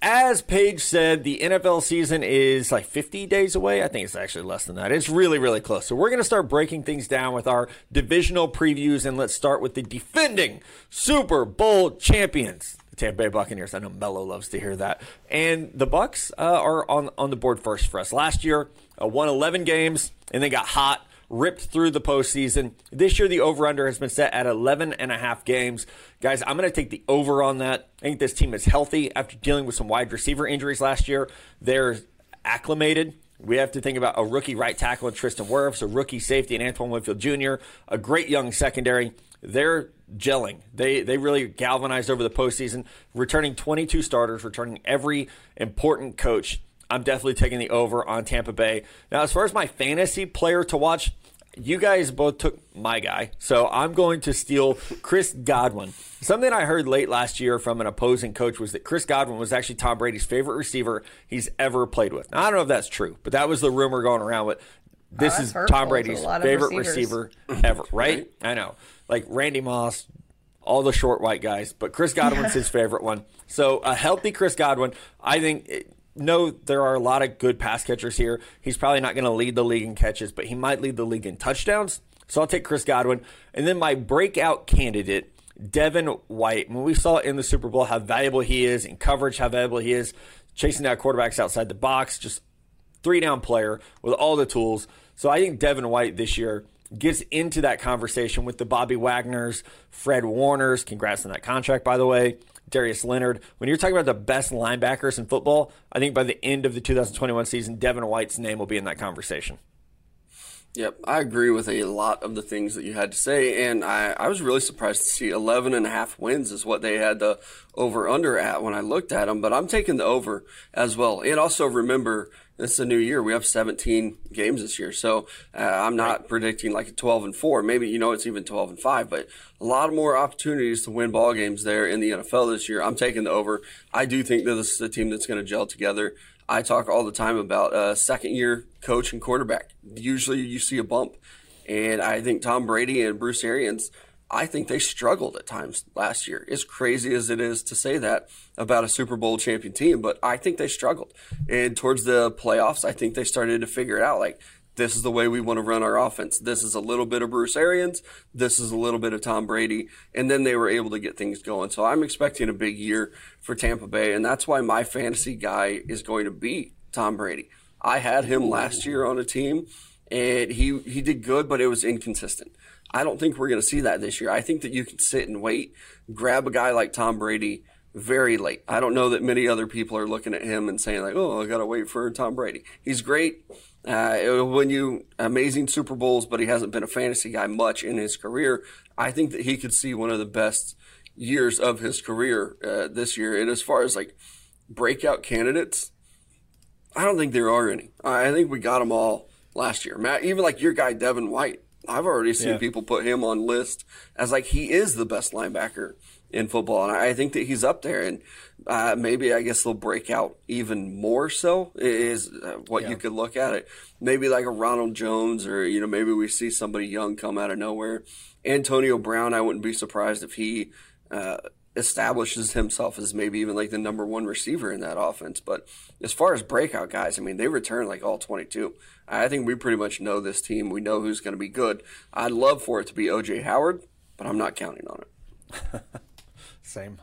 As Paige said, the NFL season is like 50 days away. I think it's actually less than that. It's really, really close. So we're going to start breaking things down with our divisional previews, and let's start with the defending Super Bowl champions. the Tampa Bay Buccaneers. I know Mello loves to hear that. And the Bucs uh, are on on the board first for us. Last year, uh, won 11 games and they got hot, ripped through the postseason. This year, the over under has been set at 11 and a half games. Guys, I'm going to take the over on that. I think this team is healthy after dealing with some wide receiver injuries last year. They're acclimated. We have to think about a rookie right tackle in Tristan Wirfs, a rookie safety in Antoine Winfield Jr., a great young secondary. They're gelling. They they really galvanized over the postseason, returning 22 starters, returning every important coach. I'm definitely taking the over on Tampa Bay. Now, as far as my fantasy player to watch, you guys both took my guy, so I'm going to steal Chris Godwin. Something I heard late last year from an opposing coach was that Chris Godwin was actually Tom Brady's favorite receiver he's ever played with. Now, I don't know if that's true, but that was the rumor going around with this that's is Tom Brady's a lot of favorite receivers. receiver ever, right? I know. Like Randy Moss, all the short white guys, but Chris Godwin's his favorite one. So a healthy Chris Godwin, I think. No, there are a lot of good pass catchers here. He's probably not going to lead the league in catches, but he might lead the league in touchdowns. So I'll take Chris Godwin. And then my breakout candidate, Devin White. When we saw in the Super Bowl how valuable he is in coverage, how valuable he is chasing down quarterbacks outside the box, just three down player with all the tools. So I think Devin White this year gets into that conversation with the Bobby Wagners, Fred Warners. Congrats on that contract, by the way. Darius Leonard. When you're talking about the best linebackers in football, I think by the end of the 2021 season, Devin White's name will be in that conversation. Yep, I agree with a lot of the things that you had to say, and I, I was really surprised to see 11 and a half wins is what they had the over under at when I looked at them, but I'm taking the over as well. And also remember, this is a new year. We have 17 games this year, so uh, I'm not predicting like a 12 and 4. Maybe, you know, it's even 12 and 5, but a lot more opportunities to win ball games there in the NFL this year. I'm taking the over. I do think that this is a team that's going to gel together. I talk all the time about uh, second year coach and quarterback. Usually you see a bump And I think Tom Brady and Bruce Arians, I think they struggled at times last year. As crazy as it is to say that about a Super Bowl champion team, but I think they struggled. And towards the playoffs, I think they started to figure it out. Like, this is the way we want to run our offense. This is a little bit of Bruce Arians. This is a little bit of Tom Brady. And then they were able to get things going. So I'm expecting a big year for Tampa Bay. And that's why my fantasy guy is going to be Tom Brady. I had him last year on a team and he, he did good, but it was inconsistent. I don't think we're going to see that this year. I think that you can sit and wait, grab a guy like Tom Brady very late. I don't know that many other people are looking at him and saying like, "Oh, I got to wait for Tom Brady." He's great. Uh, when you amazing Super Bowls, but he hasn't been a fantasy guy much in his career. I think that he could see one of the best years of his career uh, this year. And as far as like breakout candidates, I don't think there are any. I think we got them all last year. Matt, even like your guy Devin White, I've already seen Yeah. people put him on list as like he is the best linebacker in football, and I think that he's up there. And uh, maybe I guess they'll break out even more. So is uh, what you could look at it. Maybe like a Ronald Jones, or you know, maybe we see somebody young come out of nowhere. Antonio Brown, I wouldn't be surprised if he. Uh, establishes himself as maybe even like the number one receiver in that offense. But as far as breakout guys, I mean, they return like all 22. I think we pretty much know this team. We know who's going to be good. I'd love for it to be OJ Howard, but I'm not counting on it. Same.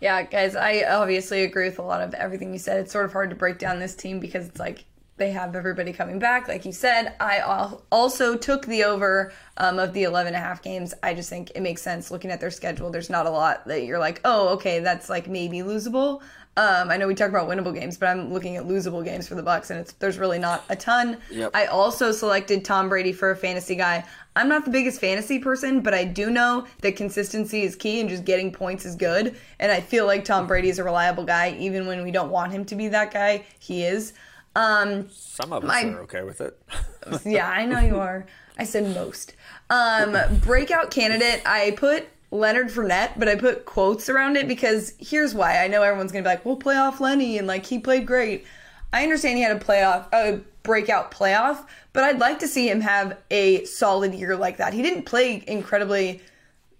Yeah, guys, I obviously agree with a lot of everything you said. It's sort of hard to break down this team because it's like they have everybody coming back. Like you said, I al- also took the over um, of the 11 and a half games. I just think it makes sense looking at their schedule. There's not a lot that you're like, oh, okay, that's like maybe losable. Um, I know we talk about winnable games, but I'm looking at losable games for the Bucs, and it's there's really not a ton. Yep. I also selected Tom Brady for a fantasy guy. I'm not the biggest fantasy person, but I do know that consistency is key and just getting points is good. And I feel like Tom Brady is a reliable guy, even when we don't want him to be that guy. He is. Um, Some of us My- are okay with it. yeah, I know you are. I said most. Um, breakout candidate, I put Leonard Fournette, but I put quotes around it because here's why. I know everyone's gonna be like, "Well, playoff Lenny," and like he played great. I understand he had a playoff, a breakout playoff, but I'd like to see him have a solid year like that. He didn't play incredibly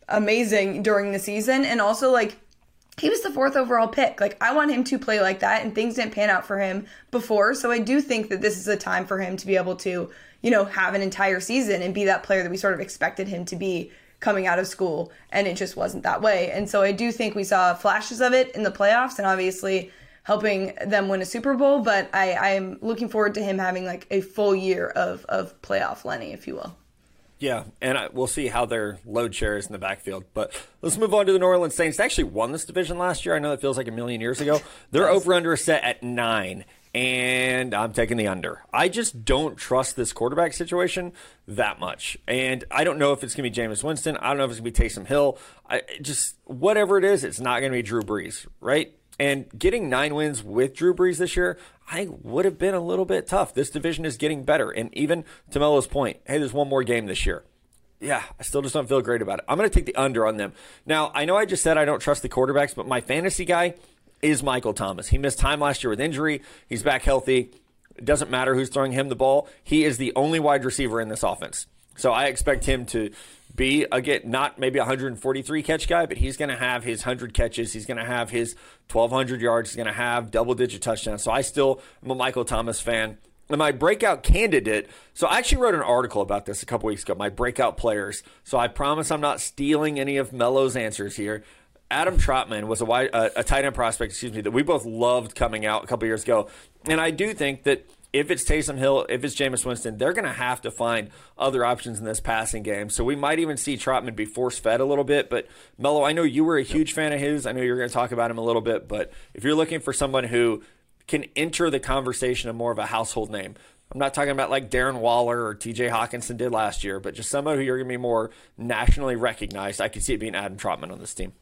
amazing during the season, and also like he was the fourth overall pick. Like I want him to play like that, and things didn't pan out for him before. So I do think that this is a time for him to be able to, you know, have an entire season and be that player that we sort of expected him to be coming out of school, and it just wasn't that way. And so I do think we saw flashes of it in the playoffs, and obviously helping them win a Super Bowl. But I, I'm looking forward to him having like a full year of of playoff Lenny, if you will. Yeah, and I, we'll see how their load share is in the backfield. But let's move on to the New Orleans Saints. They actually won this division last year. I know that feels like a million years ago. Their over under is set at nine, and I'm taking the under. I just don't trust this quarterback situation that much, and I don't know if it's going to be Jameis Winston. I don't know if it's going to be Taysom Hill. I just whatever it is, it's not going to be Drew Brees, right? And getting nine wins with Drew Brees this year, I would have been a little bit tough. This division is getting better. And even to Mello's point, hey, there's one more game this year. Yeah, I still just don't feel great about it. I'm going to take the under on them. Now, I know I just said I don't trust the quarterbacks, but my fantasy guy is Michael Thomas. He missed time last year with injury. He's back healthy. It doesn't matter who's throwing him the ball. He is the only wide receiver in this offense. So I expect him to be again not maybe 143 catch guy, but he's going to have his 100 catches. He's going to have his 1200 yards. He's going to have double digit touchdowns. So I still am a Michael Thomas fan. And my breakout candidate. So I actually wrote an article about this a couple weeks ago. My breakout players. So I promise I'm not stealing any of Mello's answers here. Adam Trautman was a, wide, a tight end prospect, excuse me, that we both loved coming out a couple years ago. And I do think that if it's Taysom Hill, if it's Jameis Winston, they're going to have to find other options in this passing game. So we might even see Trautman be force fed a little bit. But Mello, I know you were a huge fan of his. I know you're going to talk about him a little bit. But if you're looking for someone who can enter the conversation of more of a household name, I'm not talking about like Darren Waller or TJ Hockenson did last year, but just someone who you're going to be more nationally recognized. I could see it being Adam Trautman on this team.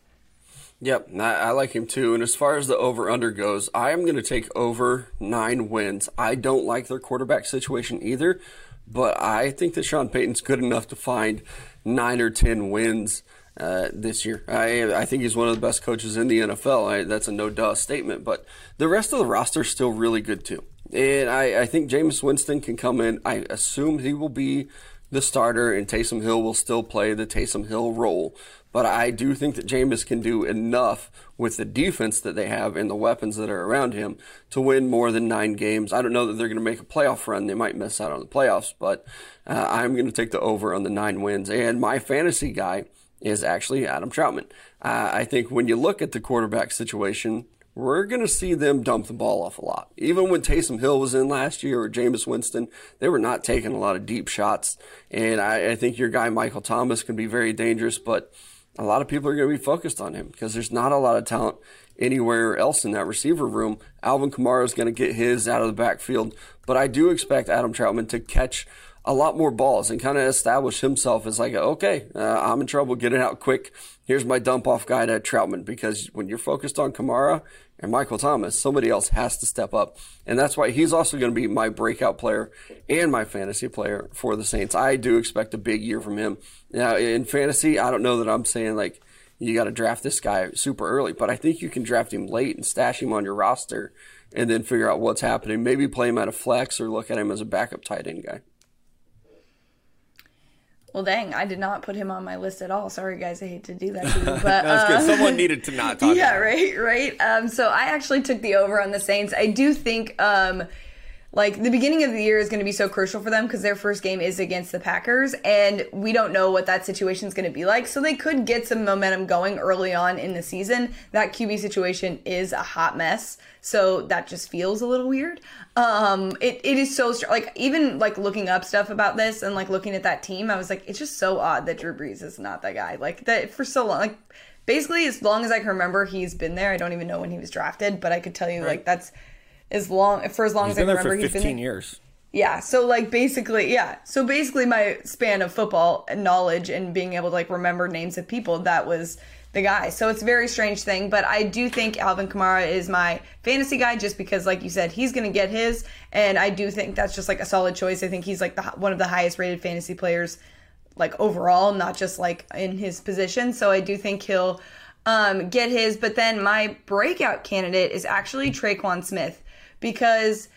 Yep, I, like him too. And as far as the over under goes, I am going to take over nine wins. I don't like their quarterback situation either, but I think that Sean Payton's good enough to find nine or ten wins uh, this year. I I think he's one of the best coaches in the NFL. I, that's a no duh statement. But the rest of the roster is still really good too. And I, I think Jameis Winston can come in. I assume he will be the starter, and Taysom Hill will still play the Taysom Hill role. But I do think that Jameis can do enough with the defense that they have and the weapons that are around him to win more than nine games. I don't know that they're going to make a playoff run. They might miss out on the playoffs, but uh, I'm going to take the over on the nine wins. And my fantasy guy is actually Adam Trautman. Uh, I think when you look at the quarterback situation, we're going to see them dump the ball off a lot. Even when Taysom Hill was in last year or Jameis Winston, they were not taking a lot of deep shots. And I, I think your guy, Michael Thomas, can be very dangerous, but a lot of people are going to be focused on him because there's not a lot of talent anywhere else in that receiver room. Alvin Kamara is going to get his out of the backfield, but I do expect Adam Trautman to catch a lot more balls and kind of establish himself as like, okay, uh, I'm in trouble, get it out quick. Here's my dump off guy to Trautman because when you're focused on Kamara and Michael Thomas, somebody else has to step up. And that's why he's also going to be my breakout player and my fantasy player for the Saints. I do expect a big year from him. Now, in fantasy, I don't know that I'm saying like, you got to draft this guy super early, but I think you can draft him late and stash him on your roster and then figure out what's happening. Maybe play him at a flex or look at him as a backup tight end guy. Well, dang, I did not put him on my list at all. Sorry, guys, I hate to do that to you, but That's good. uh, Someone needed to not talk. yeah, right, right. Um, so I actually took the over on the Saints. I do think, um, like the beginning of the year is going to be so crucial for them because their first game is against the Packers, and we don't know what that situation is going to be like. So they could get some momentum going early on in the season. That QB situation is a hot mess, so that just feels a little weird. Um, it, it is so str- like even like looking up stuff about this and like looking at that team, I was like, it's just so odd that Drew Brees is not that guy. Like that for so long, like basically as long as I can remember, he's been there. I don't even know when he was drafted, but I could tell you like that's as long for as long He's as I been there for remember. He's 15 been there. years. Yeah. So like basically, yeah. So basically, my span of football knowledge and being able to like remember names of people that was the guy. So it's a very strange thing, but I do think Alvin Kamara is my fantasy guy just because, like you said, he's going to get his, and I do think that's just like a solid choice. I think he's like the one of the highest rated fantasy players, like overall, not just like in his position. So I do think he'll um, get his. But then my breakout candidate is actually Tre'Quan Smith because.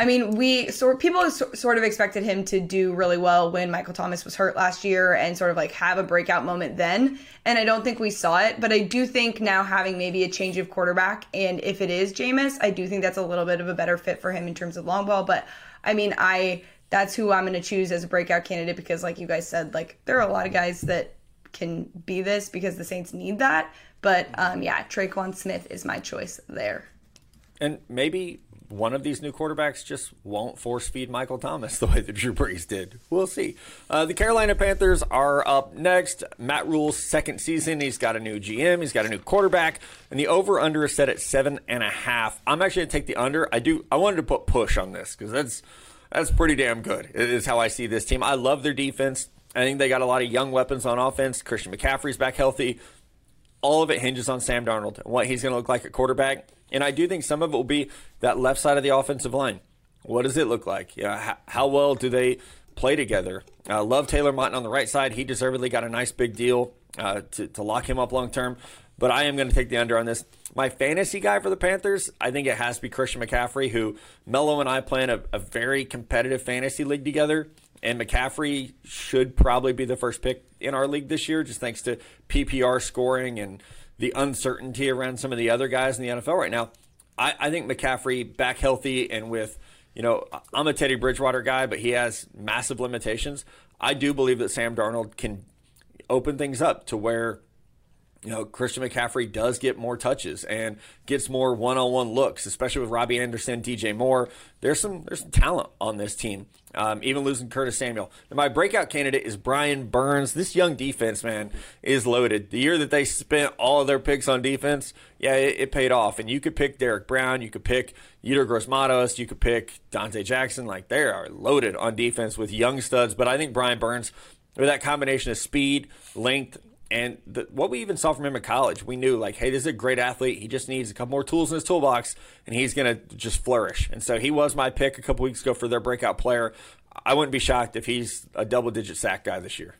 I mean, we sort people sort of expected him to do really well when Michael Thomas was hurt last year and sort of like have a breakout moment then. And I don't think we saw it, but I do think now having maybe a change of quarterback and if it is Jameis, I do think that's a little bit of a better fit for him in terms of long ball. But I mean, I that's who I'm going to choose as a breakout candidate because, like you guys said, like there are a lot of guys that can be this because the Saints need that. But um, yeah, Tre'Quan Smith is my choice there. And maybe one of these new quarterbacks just won't force feed Michael Thomas the way that Drew Brees did. We'll see. Uh, the Carolina Panthers are up next. Matt Rhule's second season. He's got a new GM. He's got a new quarterback, and the over under is set at seven and a half. I'm actually gonna take the under. I do. I wanted to put push on this because that's that's pretty damn good. It is how I see this team. I love their defense. I think they got a lot of young weapons on offense. Christian McCaffrey's back healthy all of it hinges on Sam Darnold and what he's going to look like at quarterback. And I do think some of it will be that left side of the offensive line. What does it look like? Yeah, how, how well do they play together? Uh, love Taylor Moton on the right side. He deservedly got a nice big deal uh, to, to lock him up long term. But I am going to take the under on this. My fantasy guy for the Panthers, I think it has to be Christian McCaffrey, who Mello and I play in a, a very competitive fantasy league together. And McCaffrey should probably be the first pick in our league this year, just thanks to PPR scoring and the uncertainty around some of the other guys in the NFL right now. I, I think McCaffrey back healthy and with, you know, I'm a Teddy Bridgewater guy, but he has massive limitations. I do believe that Sam Darnold can open things up to where you know, Christian McCaffrey does get more touches and gets more one-on-one looks, especially with Robbie Anderson, DJ Moore. There's some there's some talent on this team. Um, even losing Curtis Samuel. And my breakout candidate is Brian Burns. This young defense man is loaded. The year that they spent all of their picks on defense, yeah, it, it paid off. And you could pick Derrick Brown, you could pick Yetur Gross-Matos, you could pick Donte Jackson. Like they are loaded on defense with young studs. But I think Brian Burns, with that combination of speed, length, and the, what we even saw from him in college, we knew like, hey, this is a great athlete. He just needs a couple more tools in his toolbox, and he's going to just flourish. And so he was my pick a couple weeks ago for their breakout player. I wouldn't be shocked if he's a double-digit sack guy this year.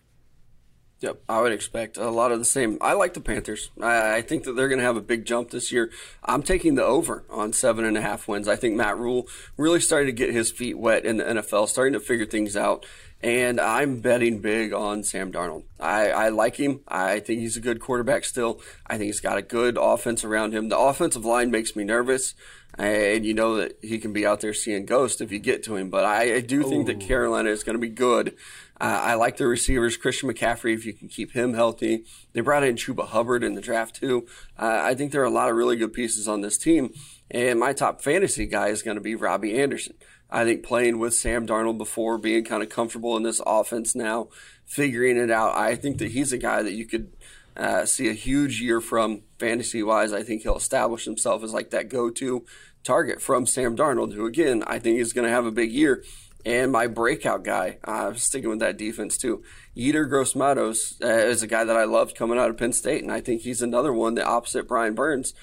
Yep, I would expect a lot of the same. I like the Panthers. I, I think that they're going to have a big jump this year. I'm taking the over on seven and a half wins. I think Matt Rhule really started to get his feet wet in the NFL, starting to figure things out. And I'm betting big on Sam Darnold. I, I like him. I think he's a good quarterback still. I think he's got a good offense around him. The offensive line makes me nervous. And you know that he can be out there seeing ghosts if you get to him. But I, I do think that oh. Carolina is going to be good. Uh, I like the receivers, Christian McCaffrey, if you can keep him healthy. They brought in Chuba Hubbard in the draft, too. Uh, I think there are a lot of really good pieces on this team. And my top fantasy guy is going to be Robbie Anderson. I think playing with Sam Darnold before, being kind of comfortable in this offense now, figuring it out, I think that he's a guy that you could uh, see a huge year from fantasy wise. I think he'll establish himself as like that go to target from Sam Darnold, who again, I think is going to have a big year. And my breakout guy, uh, sticking with that defense too, Yetur Gross-Matos uh, is a guy that I loved coming out of Penn State, and I think he's another one that opposite Brian Burns,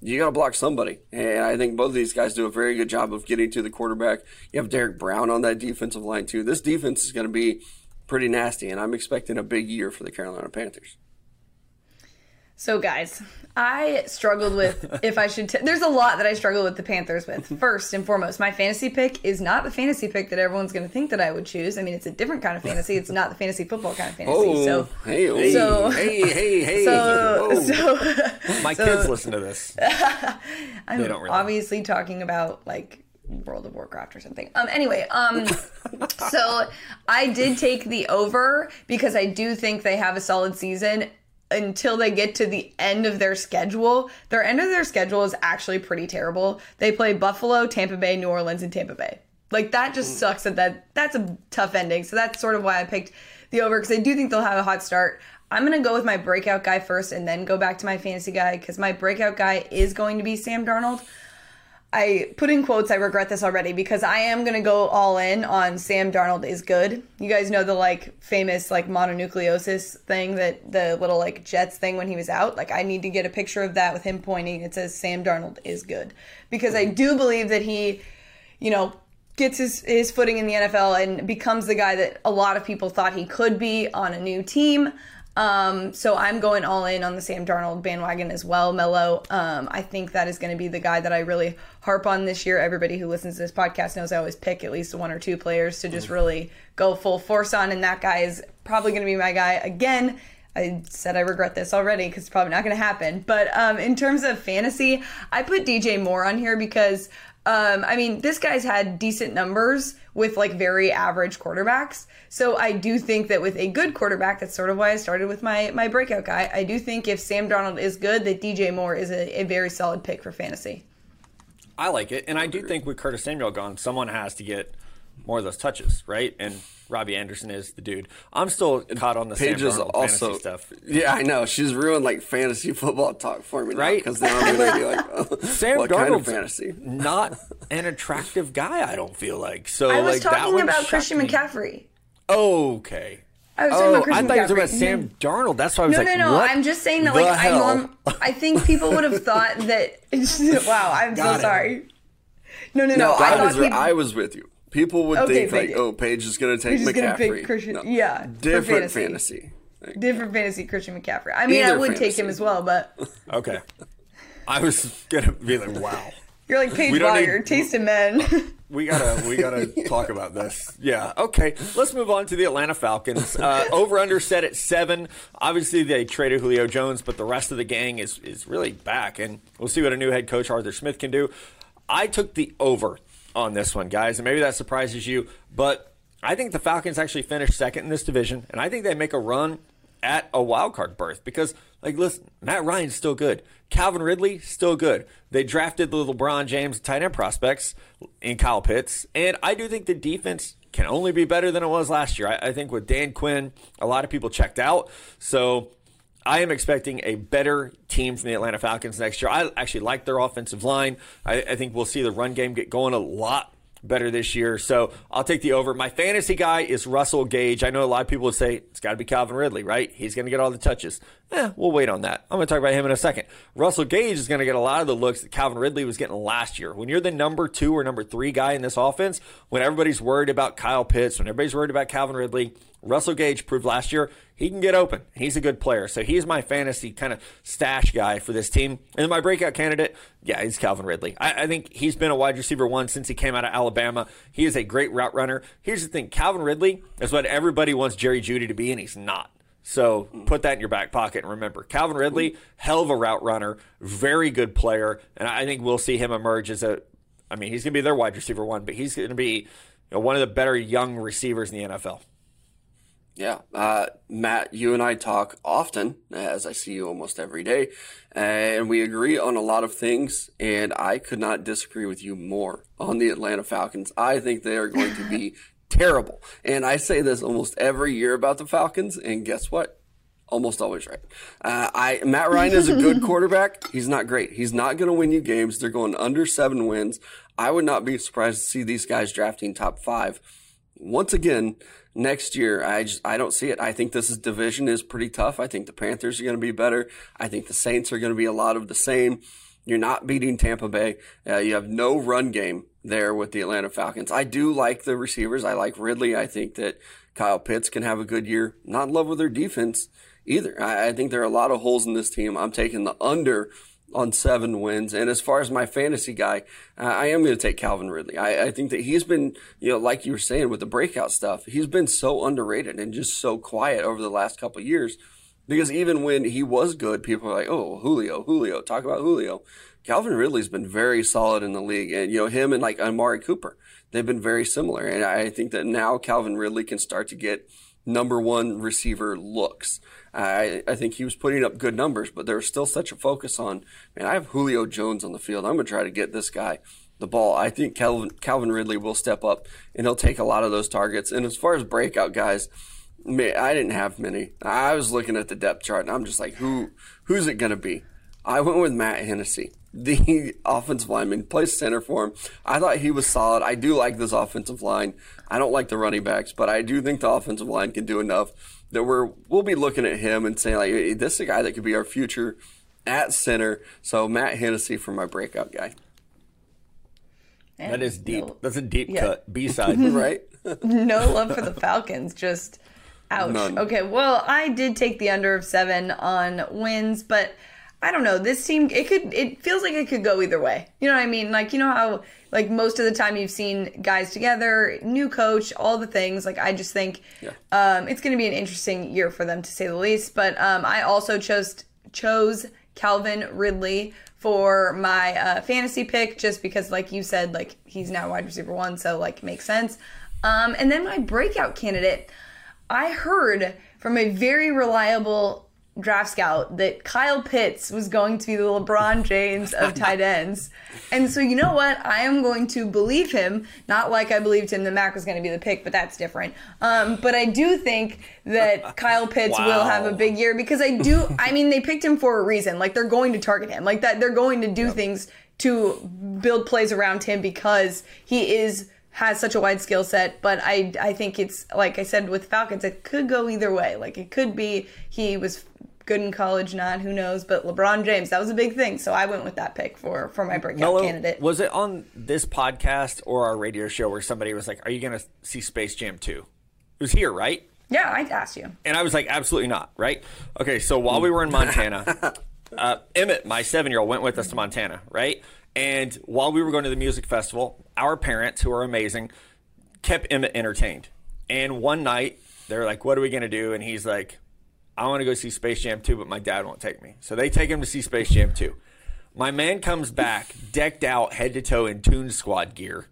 you got to block somebody. And I think both of these guys do a very good job of getting to the quarterback. You have Derrick Brown on that defensive line too. This defense is going to be pretty nasty, and I'm expecting a big year for the Carolina Panthers. So, guys, I struggled with if I should. T- There's a lot that I struggle with the Panthers with. First and foremost, my fantasy pick is not the fantasy pick that everyone's going to think that I would choose. I mean, it's a different kind of fantasy. It's not the fantasy football kind of fantasy. Oh, so, hey, oh. so, Hey, hey, hey. so, Whoa. so, My kids listen to this. I'm They don't really. obviously talking about like World of Warcraft or something. Um anyway, um so I did take the over because I do think they have a solid season until they get to the end of their schedule. Their end of their schedule is actually pretty terrible. They play Buffalo, Tampa Bay, New Orleans, and Tampa Bay. Like that just mm. sucks that, that that's a tough ending. So that's sort of why I picked the over because I do think they'll have a hot start. I'm gonna go with my breakout guy first and then go back to my fantasy guy because my breakout guy is going to be Sam Darnold. I put in quotes, I regret this already because I am going to go all in on Sam Darnold is good. You guys know the like famous like mononucleosis thing that the little like Jets thing when he was out. Like I need to get a picture of that with him pointing. It says Sam Darnold is good because I do believe that he, you know, gets his, his footing in the NFL and becomes the guy that a lot of people thought he could be on a new team. Um, so I'm going all in on the Sam Darnold bandwagon as well, Mello. Um, I think that is going to be the guy that I really harp on this year. Everybody who listens to this podcast knows I always pick at least one or two players to just really go full force on, and that guy is probably going to be my guy again. I said I regret this already because it's probably not going to happen. But um, in terms of fantasy, I put DJ Moore on here because um, I mean, this guy's had decent numbers with like very average quarterbacks. So I do think that with a good quarterback, that's sort of why I started with my my breakout guy. I do think if Sam Darnold is good, that DJ Moore is a, a very solid pick for fantasy. I like it, and I do think with Curtis Samuel gone, someone has to get more of those touches, right? And Robbie Anderson is the dude. I'm still caught on the Paige Sam Darnold also fantasy stuff. Yeah, I know. She's ruined like fantasy football talk for me, Right? Because now I'm gonna be like, oh, Sam what kind of fantasy? not an attractive guy. I don't feel like. So I was like that talking one about Christian me. McCaffrey. Okay. I was talking Oh, about I Christian thought you were talking about Sam Darnold. That's why I was No, like, no, no. what I'm just saying that, the like, I norm. I think people would have thought that. wow, I'm Got so it. sorry. No, no, no. No, I I, was people, I was with you. People would Okay, think like, thank oh, Paige is going to take We're just gonna McCaffrey. pick Christian- No. yeah, different fantasy. fantasy. different fantasy Christian McCaffrey. I mean, I Either would take him as well, but Okay. I was gonna be like, wow. you're like Paige We don't need- taste of men. We gotta we gotta talk about this. Yeah. Okay. Let's move on to the Atlanta Falcons. Uh, over under set at seven. Obviously they traded Julio Jones, but the rest of the gang is is really back, and we'll see what a new head coach Arthur Smith can do. I took the over on this one, guys, and maybe that surprises you, but I think the Falcons actually finished second in this division, and I think they make a run at a wild card berth because, like, listen, Matt Ryan's still good. Calvin Ridley still good. They drafted the LeBron James tight end prospects in Kyle Pitts, and I do think the defense can only be better than it was last year. I, I think with Dan Quinn, a lot of people checked out, so I am expecting a better team from the Atlanta Falcons next year. I actually like their offensive line. I, I think we'll see the run game get going a lot better this year. So I'll take the over. My fantasy guy is Russell Gage. I know a lot of people would say it's got to be Calvin Ridley, right? He's going to get all the touches. Eh, we'll wait on that. I'm going to talk about him in a second. Russell Gage is going to get a lot of the looks that Calvin Ridley was getting last year. When you're the number two or number three guy in this offense, when everybody's worried about Kyle Pitts, when everybody's worried about Calvin Ridley, Russell Gage proved last year he can get open. He's a good player. So he's my fantasy kind of stash guy for this team. And my breakout candidate, yeah, he's Calvin Ridley. I, I, think he's been a wide receiver one since he came out of Alabama. He is a great route runner. Here's the thing Calvin Ridley is what everybody wants Jerry Jeudy to be, and he's not. So put that in your back pocket and remember Calvin Ridley, hell of a route runner, very good player, and I think we'll see him emerge as a. I mean, he's going to be their wide receiver one, but he's going to be you know, one of the better young receivers in the NFL. Yeah, uh, Matt, you and I talk often, as I see you almost every day, and we agree on a lot of things. And I could not disagree with you more on the Atlanta Falcons. I think they are going to be terrible. And I say this almost every year about the Falcons, and guess what? Almost always right. Uh, I Matt Ryan is a good quarterback. He's not great. He's not going to win you games. They're going under seven wins. I would not be surprised to see these guys drafting top five. Once again, next year, I just I don't see it. I think this is, division is pretty tough. I think the Panthers are going to be better. I think the Saints are going to be a lot of the same. You're not beating Tampa Bay. Uh, you have no run game there with the Atlanta Falcons. I do like the receivers. I like Ridley. I think that Kyle Pitts can have a good year. Not in love with their defense either. I, I think there are a lot of holes in this team. I'm taking the under on seven wins. And as far as my fantasy guy, uh, I am going to take Calvin Ridley. I, I, think that he's been, you know, like you were saying with the breakout stuff, he's been so underrated and just so quiet over the last couple years. Because even when he was good, people are like, "Oh, Julio, Julio, talk about Julio." Calvin Ridley's been very solid in the league, and you know him and like Amari Cooper, they've been very similar. And I think that now Calvin Ridley can start to get number one receiver looks. I, I think he was putting up good numbers, but there was still such a focus on, man, I have Julio Jones on the field. I'm going to try to get this guy the ball. I think Calvin, Calvin Ridley will step up and he'll take a lot of those targets. And as far as breakout guys, man, I didn't have many. I was looking at the depth chart and I'm just like, who, who's it going to be? I went with Matt Hennessy the offensive lineman, plays center for him. I thought he was solid. I do like this offensive line. I don't like the running backs, but I do think the offensive line can do enough that we're we'll be looking at him and saying like, hey, this is a guy that could be our future at center. So Matt Hennessy for my breakout guy. And that is deep. No, That's a deep yeah. cut. B side, right? no love for the Falcons. Just ouch. None. Okay, well, I did take the under of seven on wins, but I don't know. This team, it could, it feels like it could go either way. You know what I mean? Like, you know how, like, most of the time you've seen guys together, new coach, all the things. Like, I just think yeah. um, it's going to be an interesting year for them, to say the least. But um, I also chose chose Calvin Ridley for my uh, fantasy pick, just because, like you said, like he's now wide receiver one, so like makes sense. Um, and then my breakout candidate, I heard from a very reliable draft scout that Kyle Pitts was going to be the LeBron James of tight ends. And so, you know what? I am going to believe him, not like I believed him that Mac was going to be the pick, but that's different. Um, but I do think that Kyle Pitts wow. will have a big year because I do, I mean, they picked him for a reason. Like, they're going to target him, like that, they're going to do yep. things to build plays around him because he is has such a wide skill set, but I I think it's like I said with Falcons, it could go either way. Like it could be he was good in college, not who knows. But LeBron James, that was a big thing, so I went with that pick for for my breakout Mello, candidate. Was it on this podcast or our radio show where somebody was like, "Are you going to see Space Jam 2? It was here, right? Yeah, I asked you, and I was like, "Absolutely not." Right? Okay, so while we were in Montana, uh, Emmett, my seven-year-old, went with us to Montana, right? And while we were going to the music festival, our parents, who are amazing, kept Emmett entertained. And one night, they're like, "What are we going to do?" And he's like, I want to go see Space Jam 2, but my dad won't take me. So they take him to see Space Jam 2. My man comes back decked out head to toe in Tune Squad gear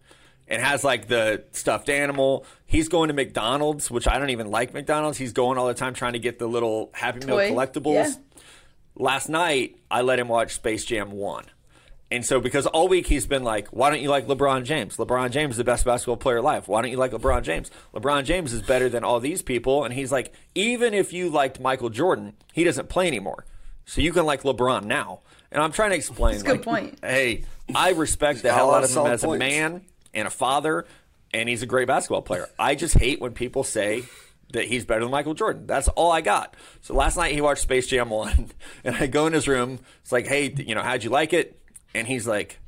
and has like the stuffed animal. He's going to McDonald's, which I don't even like McDonald's. He's going all the time trying to get the little Happy Toy. Meal collectibles. Yeah. Last night, I let him watch Space Jam 1. And so, because all week he's been like, why don't you like LeBron James? LeBron James is the best basketball player alive. Why don't you like LeBron James? LeBron James is better than all these people. And he's like, even if you liked Michael Jordan, he doesn't play anymore. So you can like LeBron now. And I'm trying to explain. That's a like, good point. Hey, I respect the hell out of him as points. a man and a father, and he's a great basketball player. I just hate when people say that he's better than Michael Jordan. That's all I got. So last night he watched Space Jam 1, and I go in his room. It's like, hey, you know, how'd you like it? And he's like,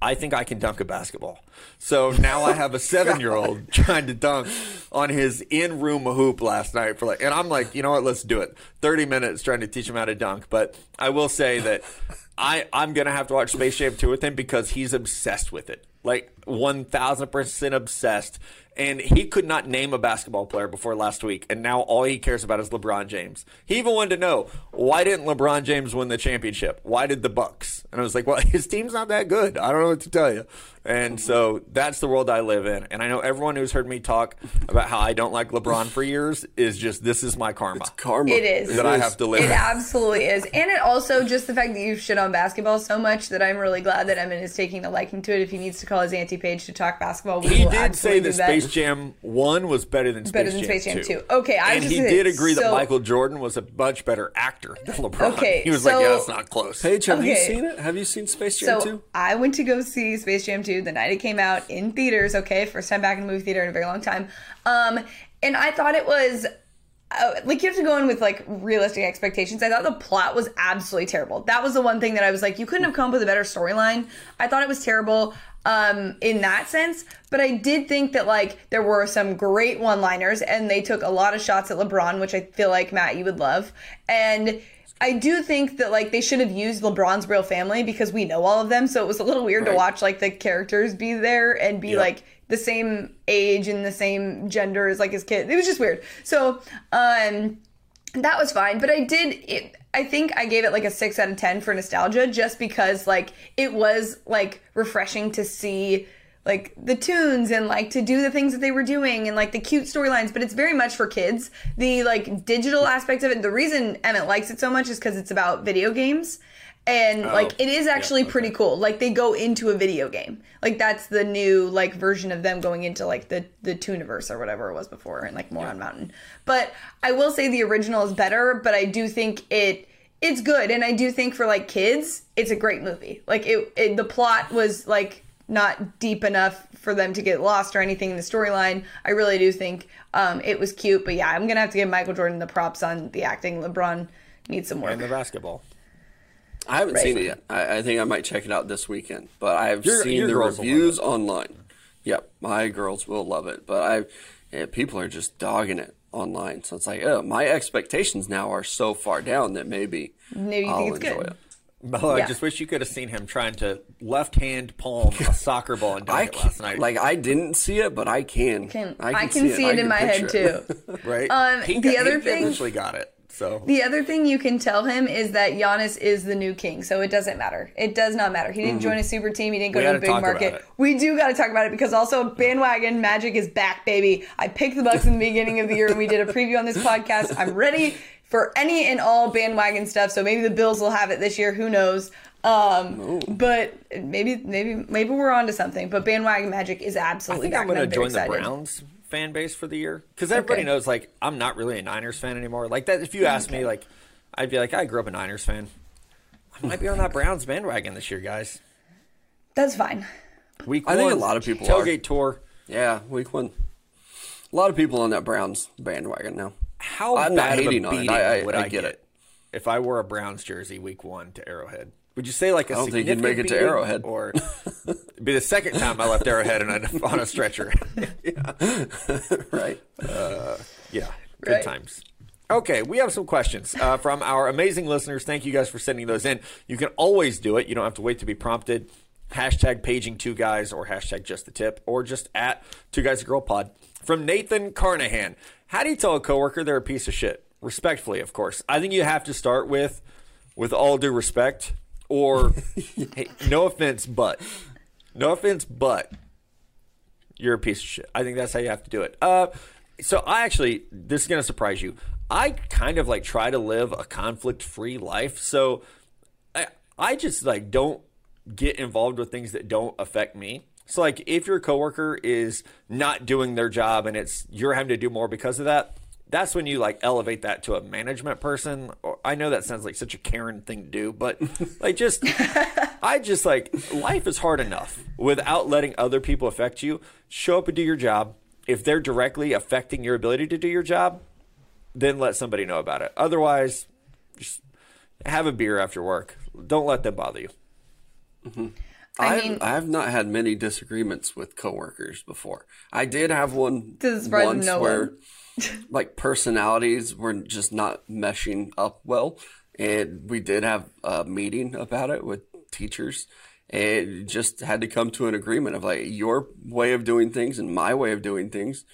I think I can dunk a basketball. So now I have a seven year old trying to dunk on his in room hoop last night for like, and I'm like, you know what? Let's do it. 30 minutes trying to teach him how to dunk. But I will say that I, I'm going to have to watch Space Jam 2 with him because he's obsessed with it. Like 1000% obsessed. And he could not name a basketball player before last week. And now all he cares about is LeBron James. He even wanted to know why didn't LeBron James win the championship? Why did the Bucks? And I was like, well, his team's not that good. I don't know what to tell you. And so that's the world I live in. And I know everyone who's heard me talk about how I don't like LeBron for years is just this is my karma. Karma. It is. that I have to live. It in. absolutely is. And it also just the fact that you shit on basketball so much that I'm really glad that Emmett is taking a liking to it. If he needs to call his auntie Paige to talk basketball, we He will did say that. Space Jam 1 was better than Space Better than Jam Space Jam 2. 2. Okay, I and just he said- did agree that Michael Jordan was a much better actor than LeBron. Okay, he was so- like, yeah, it's not close. Paige, have you seen it? Have you seen Space Jam So 2? I went to go see Space Jam 2 the night it came out in theaters. Okay, first time back in the movie theater in a very long time. Um, and I thought it was uh, like you have to go in with like realistic expectations. I thought the plot was absolutely terrible. That was the one thing that I was like, you couldn't have come up with a better storyline. I thought it was terrible um, in that sense, but I did think that like there were some great one-liners, and they took a lot of shots at LeBron, which I feel like Matt you would love, and. I do think that like they should have used LeBron's real family because we know all of them, so it was a little weird to watch like the characters be there and be Yep. like the same age and the same gender as like his kid. It was just weird. So, um that was fine, but I did it I think I gave it like a 6 out of 10 for nostalgia just because like it was like refreshing to see like the tunes and like to do the things that they were doing and like the cute storylines, but it's very much for kids. The like digital aspect of it, the reason Emmett likes it so much is because it's about video games. And oh, like it is actually pretty cool. Like they go into a video game. Like that's the new like version of them going into like the the Tooniverse or whatever it was before and like Moron Mountain. But I will say the original is better, but I do think it it's good and I do think for like kids, it's a great movie. Like it, it the plot was like not deep enough for them to get lost or anything in the storyline. I really do think um, it was cute, but yeah, I'm gonna have to give Michael Jordan the props on the acting. LeBron needs some work. and the basketball. I haven't Right. seen it yet. I, I think I might check it out this weekend. But I've Your- seen your the girls will love reviews online. Yep, my girls will love it. But I, yeah, people are just dogging it online. So it's like, oh, my expectations now are so far down that maybe Maybe you I'll think it's enjoy good. it. Mello, Yeah. I just wish you could have seen him trying to left hand palm a soccer ball and dunk I it last night. like I didn't see it, but I can. Can, I can, see, I it in my head picture too. right? um, He the got- other he thing- eventually got it. So The other thing you can tell him is that Giannis is the new king, so it doesn't matter. It does not matter. He didn't join a super team. He didn't go We to a big market. We do got to talk about it because also bandwagon magic is back, baby. I picked the Bucks in the beginning of the year, and we did a preview on this podcast. I'm ready for any and all bandwagon stuff. So maybe the Bills will have it this year. Who knows? Um, but maybe, maybe, maybe we're onto something. But bandwagon magic is absolutely. I think back. I'm going and to very join the. Browns fan base for the year because everybody Okay. knows like I'm not really a Niners fan anymore. Like that, if you ask me, like I'd be like, I grew up a Niners fan. I might be on that Browns bandwagon this year, guys. That's fine. Week I think a lot of people are. tailgate tour. Yeah, week one. A lot of people on that Browns bandwagon now. How I'm bad of a hating on it. beating I- I- would I I, get get, it. if I wore a Browns jersey week one to Arrowhead? Would you say like a I don't think you'd make it to Arrowhead. or be the second time I left Arrowhead and I'm on a stretcher? Yeah. right. Yeah, good Right. times. Okay, we have some questions uh, from our amazing listeners. Thank you guys for sending those in. You can always do it. You don't have to wait to be prompted. Hashtag paging two guys or hashtag just the tip or just at two guys a girl pod. From Nathan Carnahan. How do you tell a coworker they're a piece of shit? Respectfully, of course. I think you have to start with, with all due respect, or hey, no offense, but no offense, but you're a piece of shit. I think that's how you have to do it. Uh, so I actually, this is gonna surprise you. I kind of like try to live a conflict-free life. So I, I just like don't get involved with things that don't affect me. So like if your coworker is not doing their job and it's you're having to do more because of that, that's when you like elevate that to a management person. Or I know that sounds like such a Karen thing to do, but like just I just like life is hard enough without letting other people affect you. Show up and do your job. If they're directly affecting your ability to do your job, then let somebody know about it. Otherwise, just have a beer after work. Don't let them bother you. Mm-hmm. I I've, mean- I've not had many disagreements with coworkers before. I did have one To the surprise of once no where one. like personalities were just not meshing up well, and we did have a meeting about it with teachers, and just had to come to an agreement of like your way of doing things and my way of doing things,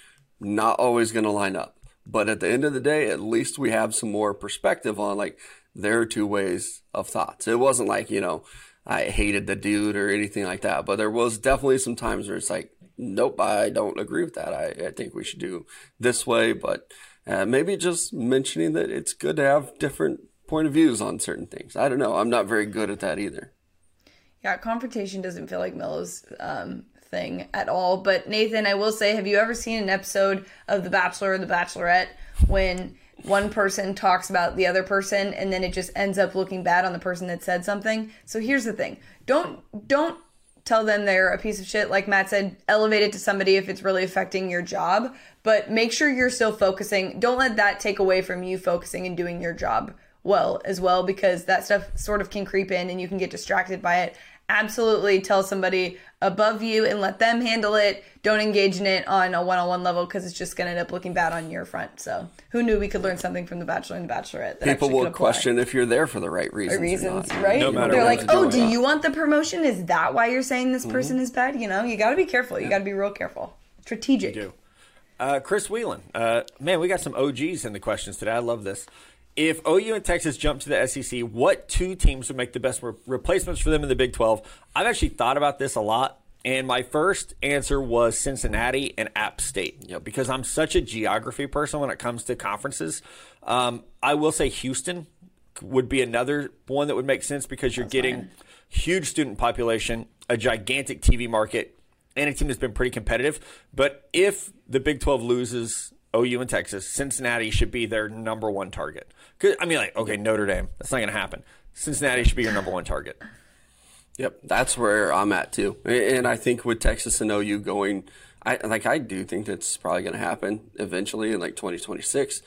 not always going to line up. But at the end of the day, at least we have some more perspective on like there are two ways of thoughts. It wasn't like you know I hated the dude or anything like that, but there was definitely some times where it's like, nope, I don't agree with that. I, I think we should do this way, but uh, maybe just mentioning that it's good to have different point of views on certain things. I don't know. I'm not very good at that either. Yeah, confrontation doesn't feel like Mello's um, thing at all. But Nathan, I will say, have you ever seen an episode of The Bachelor or The Bachelorette when one person talks about the other person and then it just ends up looking bad on the person that said something? So here's the thing: don't don't tell them they're a piece of shit. Like Matt said, elevate it to somebody if it's really affecting your job. But make sure you're still focusing. Don't let that take away from you focusing and doing your job well as well because that stuff sort of can creep in and you can get distracted by it absolutely tell somebody above you and let them handle it don't engage in it on a one-on-one level because it's just going to end up looking bad on your front so who knew we could learn something from the bachelor and the bachelorette that People will question if you're there for the right reasons. or reasons not. right No matter they're what like oh doing. do you want the promotion is that why you're saying this person Mm-hmm. is bad you know you got to be careful you got to be real careful strategic do. Uh, Chris Whelan. Uh, man, we got some OGs in the questions today. I love this. If OU and Texas jump to the SEC, what two teams would make the best re- replacements for them in the Big 12? I've actually thought about this a lot. And my first answer was Cincinnati and App State. You know, because I'm such a geography person when it comes to conferences. Um, I will say Houston would be another one that would make sense because you're getting huge student population, a gigantic TV market, and a team that's been pretty competitive. But if the Big 12 loses OU and Texas, Cincinnati should be their number one target. I mean, like, okay, Notre Dame, that's not going to happen. Cincinnati should be your number one target. Yep, that's where I'm at too. And I think with Texas and OU going, I like I do think that's probably going to happen eventually in like 2026.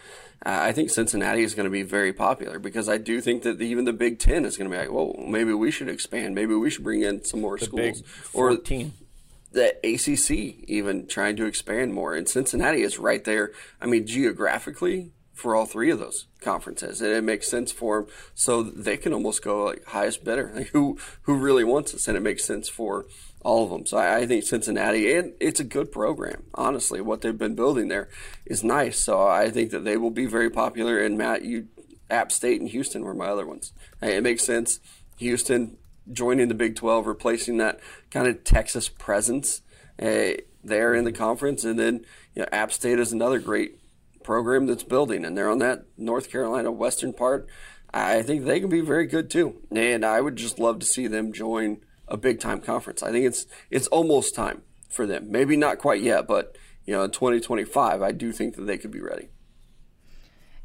Uh, I think Cincinnati is going to be very popular because I do think that the, even the Big Ten is going to be like, well, maybe we should expand. Maybe we should bring in some more schools Big or 14. The ACC even trying to expand more. And Cincinnati is right there. I mean, geographically for all three of those conferences, and it makes sense for them. So they can almost go like highest bidder, like who who really wants us, and it makes sense for all of them. So I, I think Cincinnati, and it's a good program. Honestly, what they've been building there is nice. So I think that they will be very popular. And Matt, you, App State and Houston were my other ones. Hey, It makes sense. Houston joining the Big 12, replacing that kind of Texas presence uh, there in the conference. And then you know, App State is another great program that's building, and they're on that North Carolina western part. I think they can be very good too. And I would just love to see them join a big time conference. I think it's it's almost time for them. Maybe not quite yet, but you know, in 2025, I do think that they could be ready.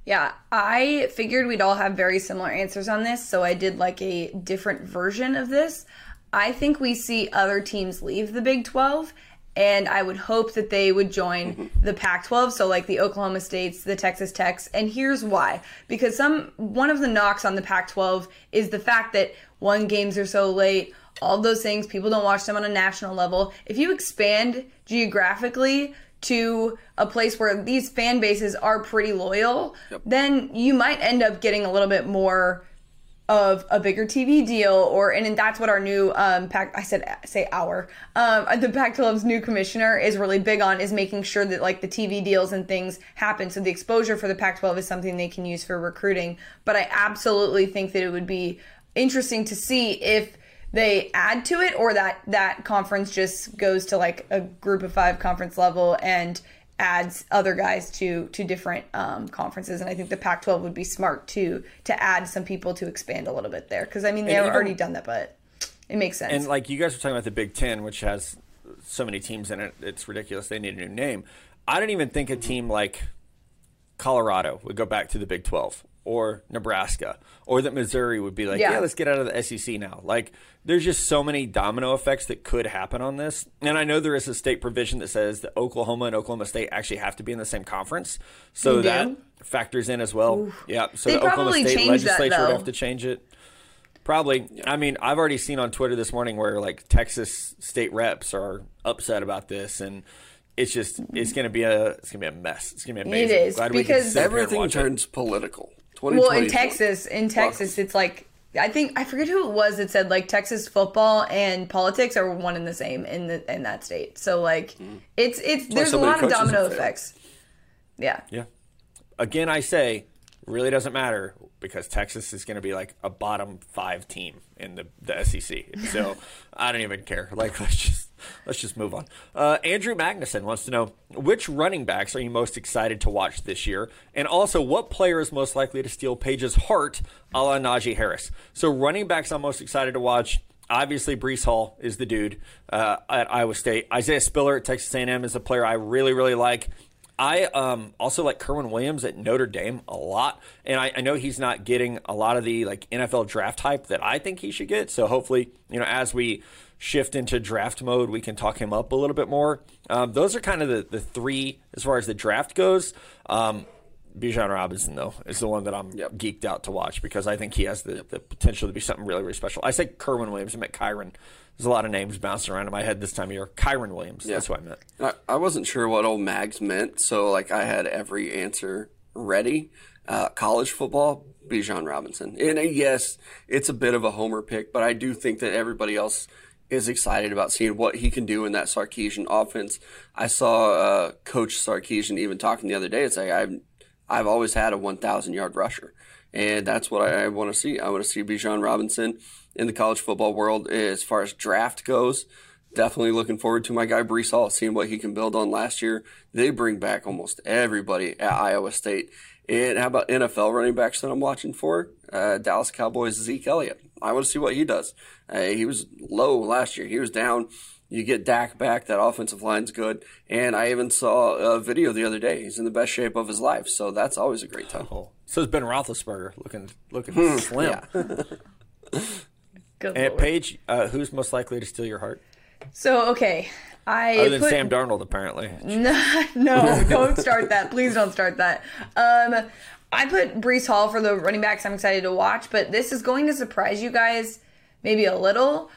Yeah, I figured we'd all have very similar answers on this, so I did like a different version of this. I think we see other teams leave the Big 12, and I would hope that they would join mm-hmm. the Pac 12, so like the Oklahoma States, the Texas Techs, and here's why. Because some one of the knocks on the Pac 12 is the fact that one games are so late, all those things, people don't watch them on a national level. If you expand geographically, to a place where these fan bases are pretty loyal, then you might end up getting a little bit more of a bigger TV deal, or and, that's what our new um, pack. I said say our um, the Pac-12's new commissioner is really big on is making sure that like the TV deals and things happen. So the exposure for the Pac-12 is something they can use for recruiting. But I absolutely think that it would be interesting to see if they add to it or that that conference just goes to like a group of five conference level and adds other guys to to different um, conferences and i think the pac 12 would be smart to to add some people to expand a little bit there because i mean they've already done that but it makes sense And like you guys were talking about the Big Ten, which has so many teams in it, it's ridiculous. They need a new name. I don't even think a team like Colorado would go back to the Big Twelve or Nebraska or that Missouri would be like, yeah. Yeah. let's get out of the SEC now. Like, there's just so many domino effects that could happen on this. And I know there is a state provision that says that Oklahoma and Oklahoma State actually have to be in the same conference, so They that do? factors in as well. Yeah, so They the Oklahoma State changed that, legislature would though. have to change it. Probably. I mean, I've already seen on Twitter this morning where like Texas state reps are upset about this, and it's just it's gonna be a it's gonna be a mess. It's gonna be amazing. is, Glad because- sit Everything watch it. turns political. Well, in Texas, in Texas, it's like I think I forget who it was that said like Texas football and politics are one and the same in the in that state. So like it's it's there's a lot of domino have failed. effects. Yeah. Yeah. Again, I say, really doesn't matter because Texas is going to be like a bottom five team in the, the SEC. So I don't even care. Like, let's just let's just move on. Uh, Andrew Magnuson wants to know which running backs are you most excited to watch this year, and also what player is most likely to steal Paige's heart, a la Najee Harris. So running backs, I'm most excited to watch. Obviously, Breece Hall is the dude uh, at Iowa State. Isaiah Spiller at Texas A&M is a player I really, really like. I um, also like Kerwin Williams at Notre Dame a lot, and I, I know he's not getting a lot of the like NFL draft hype that I think he should get. So hopefully, you know, as we shift into draft mode, we can talk him up a little bit more. Um, those are kind of the, the three as far as the draft goes. Um, Bijan Robinson, though, is the one that I'm Yep. geeked out to watch because I think he has the, the potential to be something really, really special. I said Kerwin Williams. I meant Kyren. There's a lot of names bouncing around in my head this time of year. Kyren Williams. That's what I meant. I, I wasn't sure what old Mags meant, so like I had every answer ready. Uh, college football, Bijan Robinson, and uh, yes, it's a bit of a homer pick, but I do think that everybody else is excited about seeing what he can do in that Sarkisian offense. I saw uh, Coach Sarkisian even talking the other day. It's like I've I've always had a 1,000 yard rusher, and that's what I, I want to see. I want to see Bijan Robinson in the college football world as far as draft goes. Definitely looking forward to my guy Breece Hall, seeing what he can build on last year. They bring back almost everybody at Iowa State. And how about NFL running backs that I'm watching for? Uh, Dallas Cowboys Zeke Elliott. I want to see what he does. Uh, he was low last year. He was down. You get Dak back. That offensive line's good. And I even saw a video the other day. He's in the best shape of his life. So that's always a great time. Oh, so is Ben Roethlisberger looking looking slim. Good And lord. Paige, uh, who's most likely to steal your heart? So okay, I Other than put, Sam Darnold, apparently. no, don't start that. Please don't start that. Um, I put Breece Hall for the running backs I'm excited to watch, but this is going to surprise you guys maybe a little.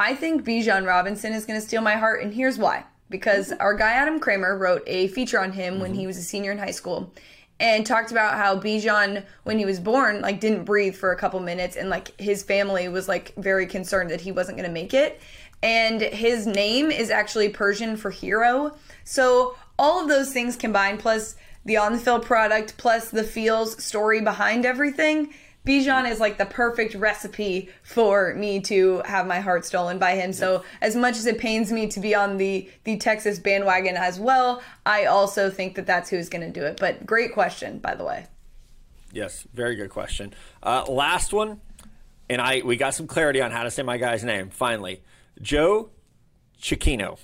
I think Bijan Robinson is going to steal my heart, and here's why. Because our guy Adam Kramer wrote a feature on him when mm-hmm. he was a senior in high school and talked about how Bijan, when he was born, like didn't breathe for a couple minutes, and like his family was like very concerned that he wasn't going to make it. And his name is actually Persian for hero. So all of those things combined, plus the on the field product, plus the feels story behind everything, Bijan is like the perfect recipe for me to have my heart stolen by him. So as much as it pains me to be on the the Texas bandwagon as well, I also think that that's who's going to do it. But great question, by the way. Yes, very good question. Uh, last one, and I we got some clarity on how to say my guy's name finally. Joe Chiquino.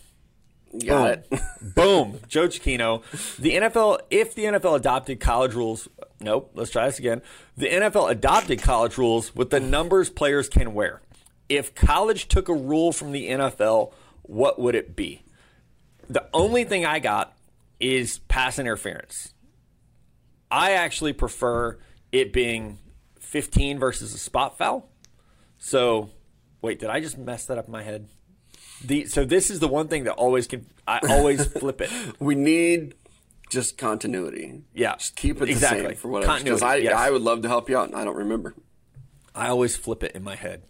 Got it. Boom, Joe Chiquino. The NFL, if the NFL adopted college rules, nope, let's try this again. The NFL adopted college rules with the numbers players can wear. If college took a rule from the NFL, what would it be? The only thing I got is pass interference. I actually prefer it being 15 versus a spot foul. So, wait, did I just mess that up in my head? The so this is the one thing that always can I always flip it. we need just continuity. Yeah, Just keep it exactly. the same for whatever. Because Continuity, I, yes. I would love to help you out, and I don't remember. I always flip it in my head.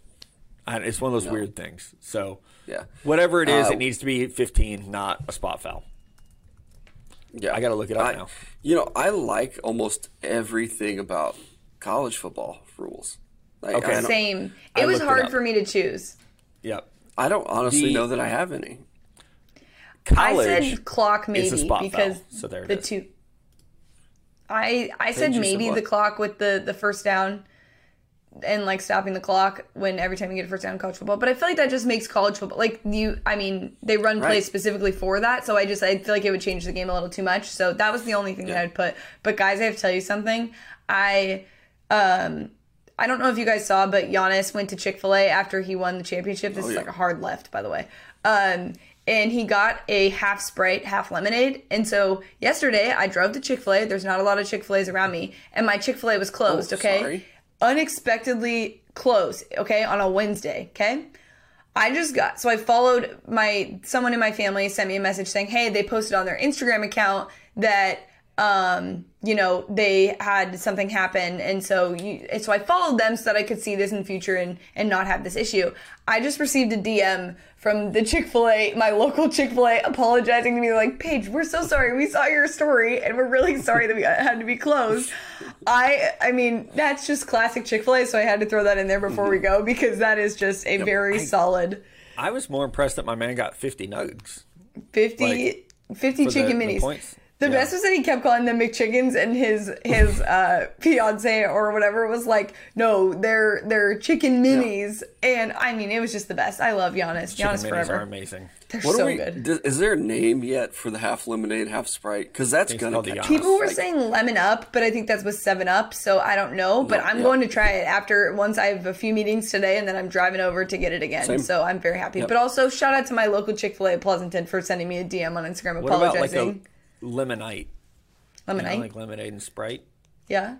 I, it's one of those weird things. So Yeah. whatever it is, Uh, it needs to be 15, not a spot foul. Yeah, I gotta look it up I- now. You know, I like almost everything about college football rules. Like, Okay. I don't, Same. I It was looked it hard for me to choose. Yep. I don't honestly The- know that I have any. College. I said clock maybe spot because foul, so there it the is. two. I I said maybe the clock with the the first down, and like stopping the clock when every time you get a first down in college football. But I feel like that just makes college football like you. I mean, they run plays specifically for that, so I just I feel like it would change the game a little too much. So that was the only thing that I'd put. But guys, I have to tell you something. I um. I don't know if you guys saw, but Giannis went to Chick Fil A after he won the championship. This is yeah. like a hard left, by the way. Um, and he got a half Sprite, half lemonade. And so yesterday I drove to Chick Fil A. There's not a lot of Chick Fil A's around me, and my Chick Fil A was closed. Oh, okay, sorry. unexpectedly closed. okay, on a Wednesday, okay? I just got so I followed my someone in my family sent me a message saying, "Hey, they posted on their Instagram account that um, you know, they had something happen, and so you, so I followed them so that I could see this in future and and not have this issue. I just received a DM from the Chick Fil A, my local Chick Fil A, apologizing to me. They're like, Paige, we're so sorry. We saw your story, and we're really sorry that we had to be closed. I, I mean, that's just classic Chick Fil A. So I had to throw that in there before we go because that is just a very I- solid I was more impressed that my man got 50 nugs. 50, Like, 50 for the- chicken the minis. points? The Yeah. best was that he kept calling them McChickens, and his his uh, fiance or whatever was like, "No, they're they're chicken minis." And I mean, it was just the best. I love Giannis. Chicken Giannis minis forever. are amazing. They're What so are we? good. d- Is there a name yet for the half lemonade, half Sprite? Because that's It's gonna called the catch People were Like, saying lemon up, but I think that's with Seven Up, so I don't know. But I'm yeah. going to try it after once I have a few meetings today, and then I'm driving over to get it again. Same. So I'm very happy. But also shout out to my local Chick Fil A Pleasanton for sending me a DM on Instagram What about like apologizing. A lemonite? You know, Lemonade, like lemonade and Sprite. yeah.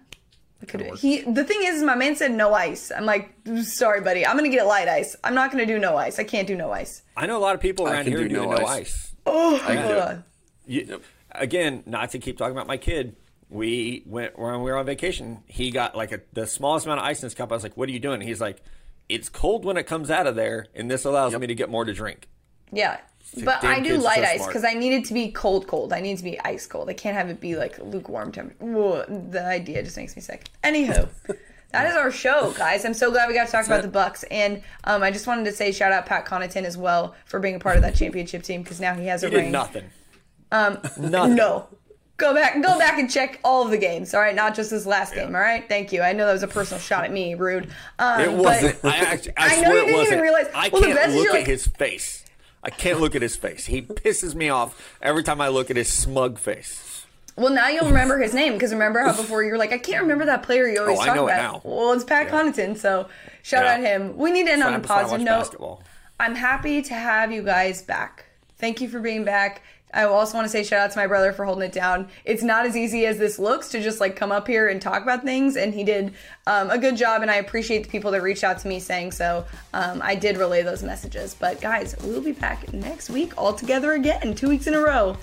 I could he the thing is, my man said no ice. I'm like, sorry, buddy. I'm gonna get light ice. I'm not gonna do no ice. I can't do no ice. I know a lot of people around here do do no no ice. ice. Oh, can hold do it. on. You, Again, not to keep talking about my kid. We went when we were on vacation. He got like a, the smallest amount of ice in his cup. I was like, "What are you doing?" He's like, "It's cold when it comes out of there, and this allows me to get more to drink." Yeah. But I do light so ice because I need it to be cold, cold. I need it to be ice cold. I can't have it be like lukewarm temperature. Whoa, The idea just makes me sick. Anywho, that is our show, guys. I'm so glad we got to talk about it. the Bucks, and um, I just wanted to say shout out Pat Connaughton as well for being a part of that championship team because now he has a He ring. did nothing. Um, nothing. No. Go back, go back and check all of the games. All right, not just this last game. All right, thank you. I know that was a personal shot at me, rude. Um, It wasn't. I, actually, I, I know you it didn't wasn't. even realize- I well, can't look at his face. I can't look at his face. He pisses me off every time I look at his smug face. Well, now you'll remember his name because remember how before you were like, I can't remember that player you always Oh, I talk it about. now. Well, it's Pat Connaughton, so shout Yeah. out him. We need to end on a That's why I positive note. basketball. I'm happy to have you guys back. Thank you for being back. I also want to say shout out to my brother for holding it down. It's not as easy as this looks to just like come up here and talk about things, and he did um, a good job. And I appreciate the people that reached out to me saying so. Um, I did relay those messages. But guys, we'll be back next week all together again, two weeks in a row.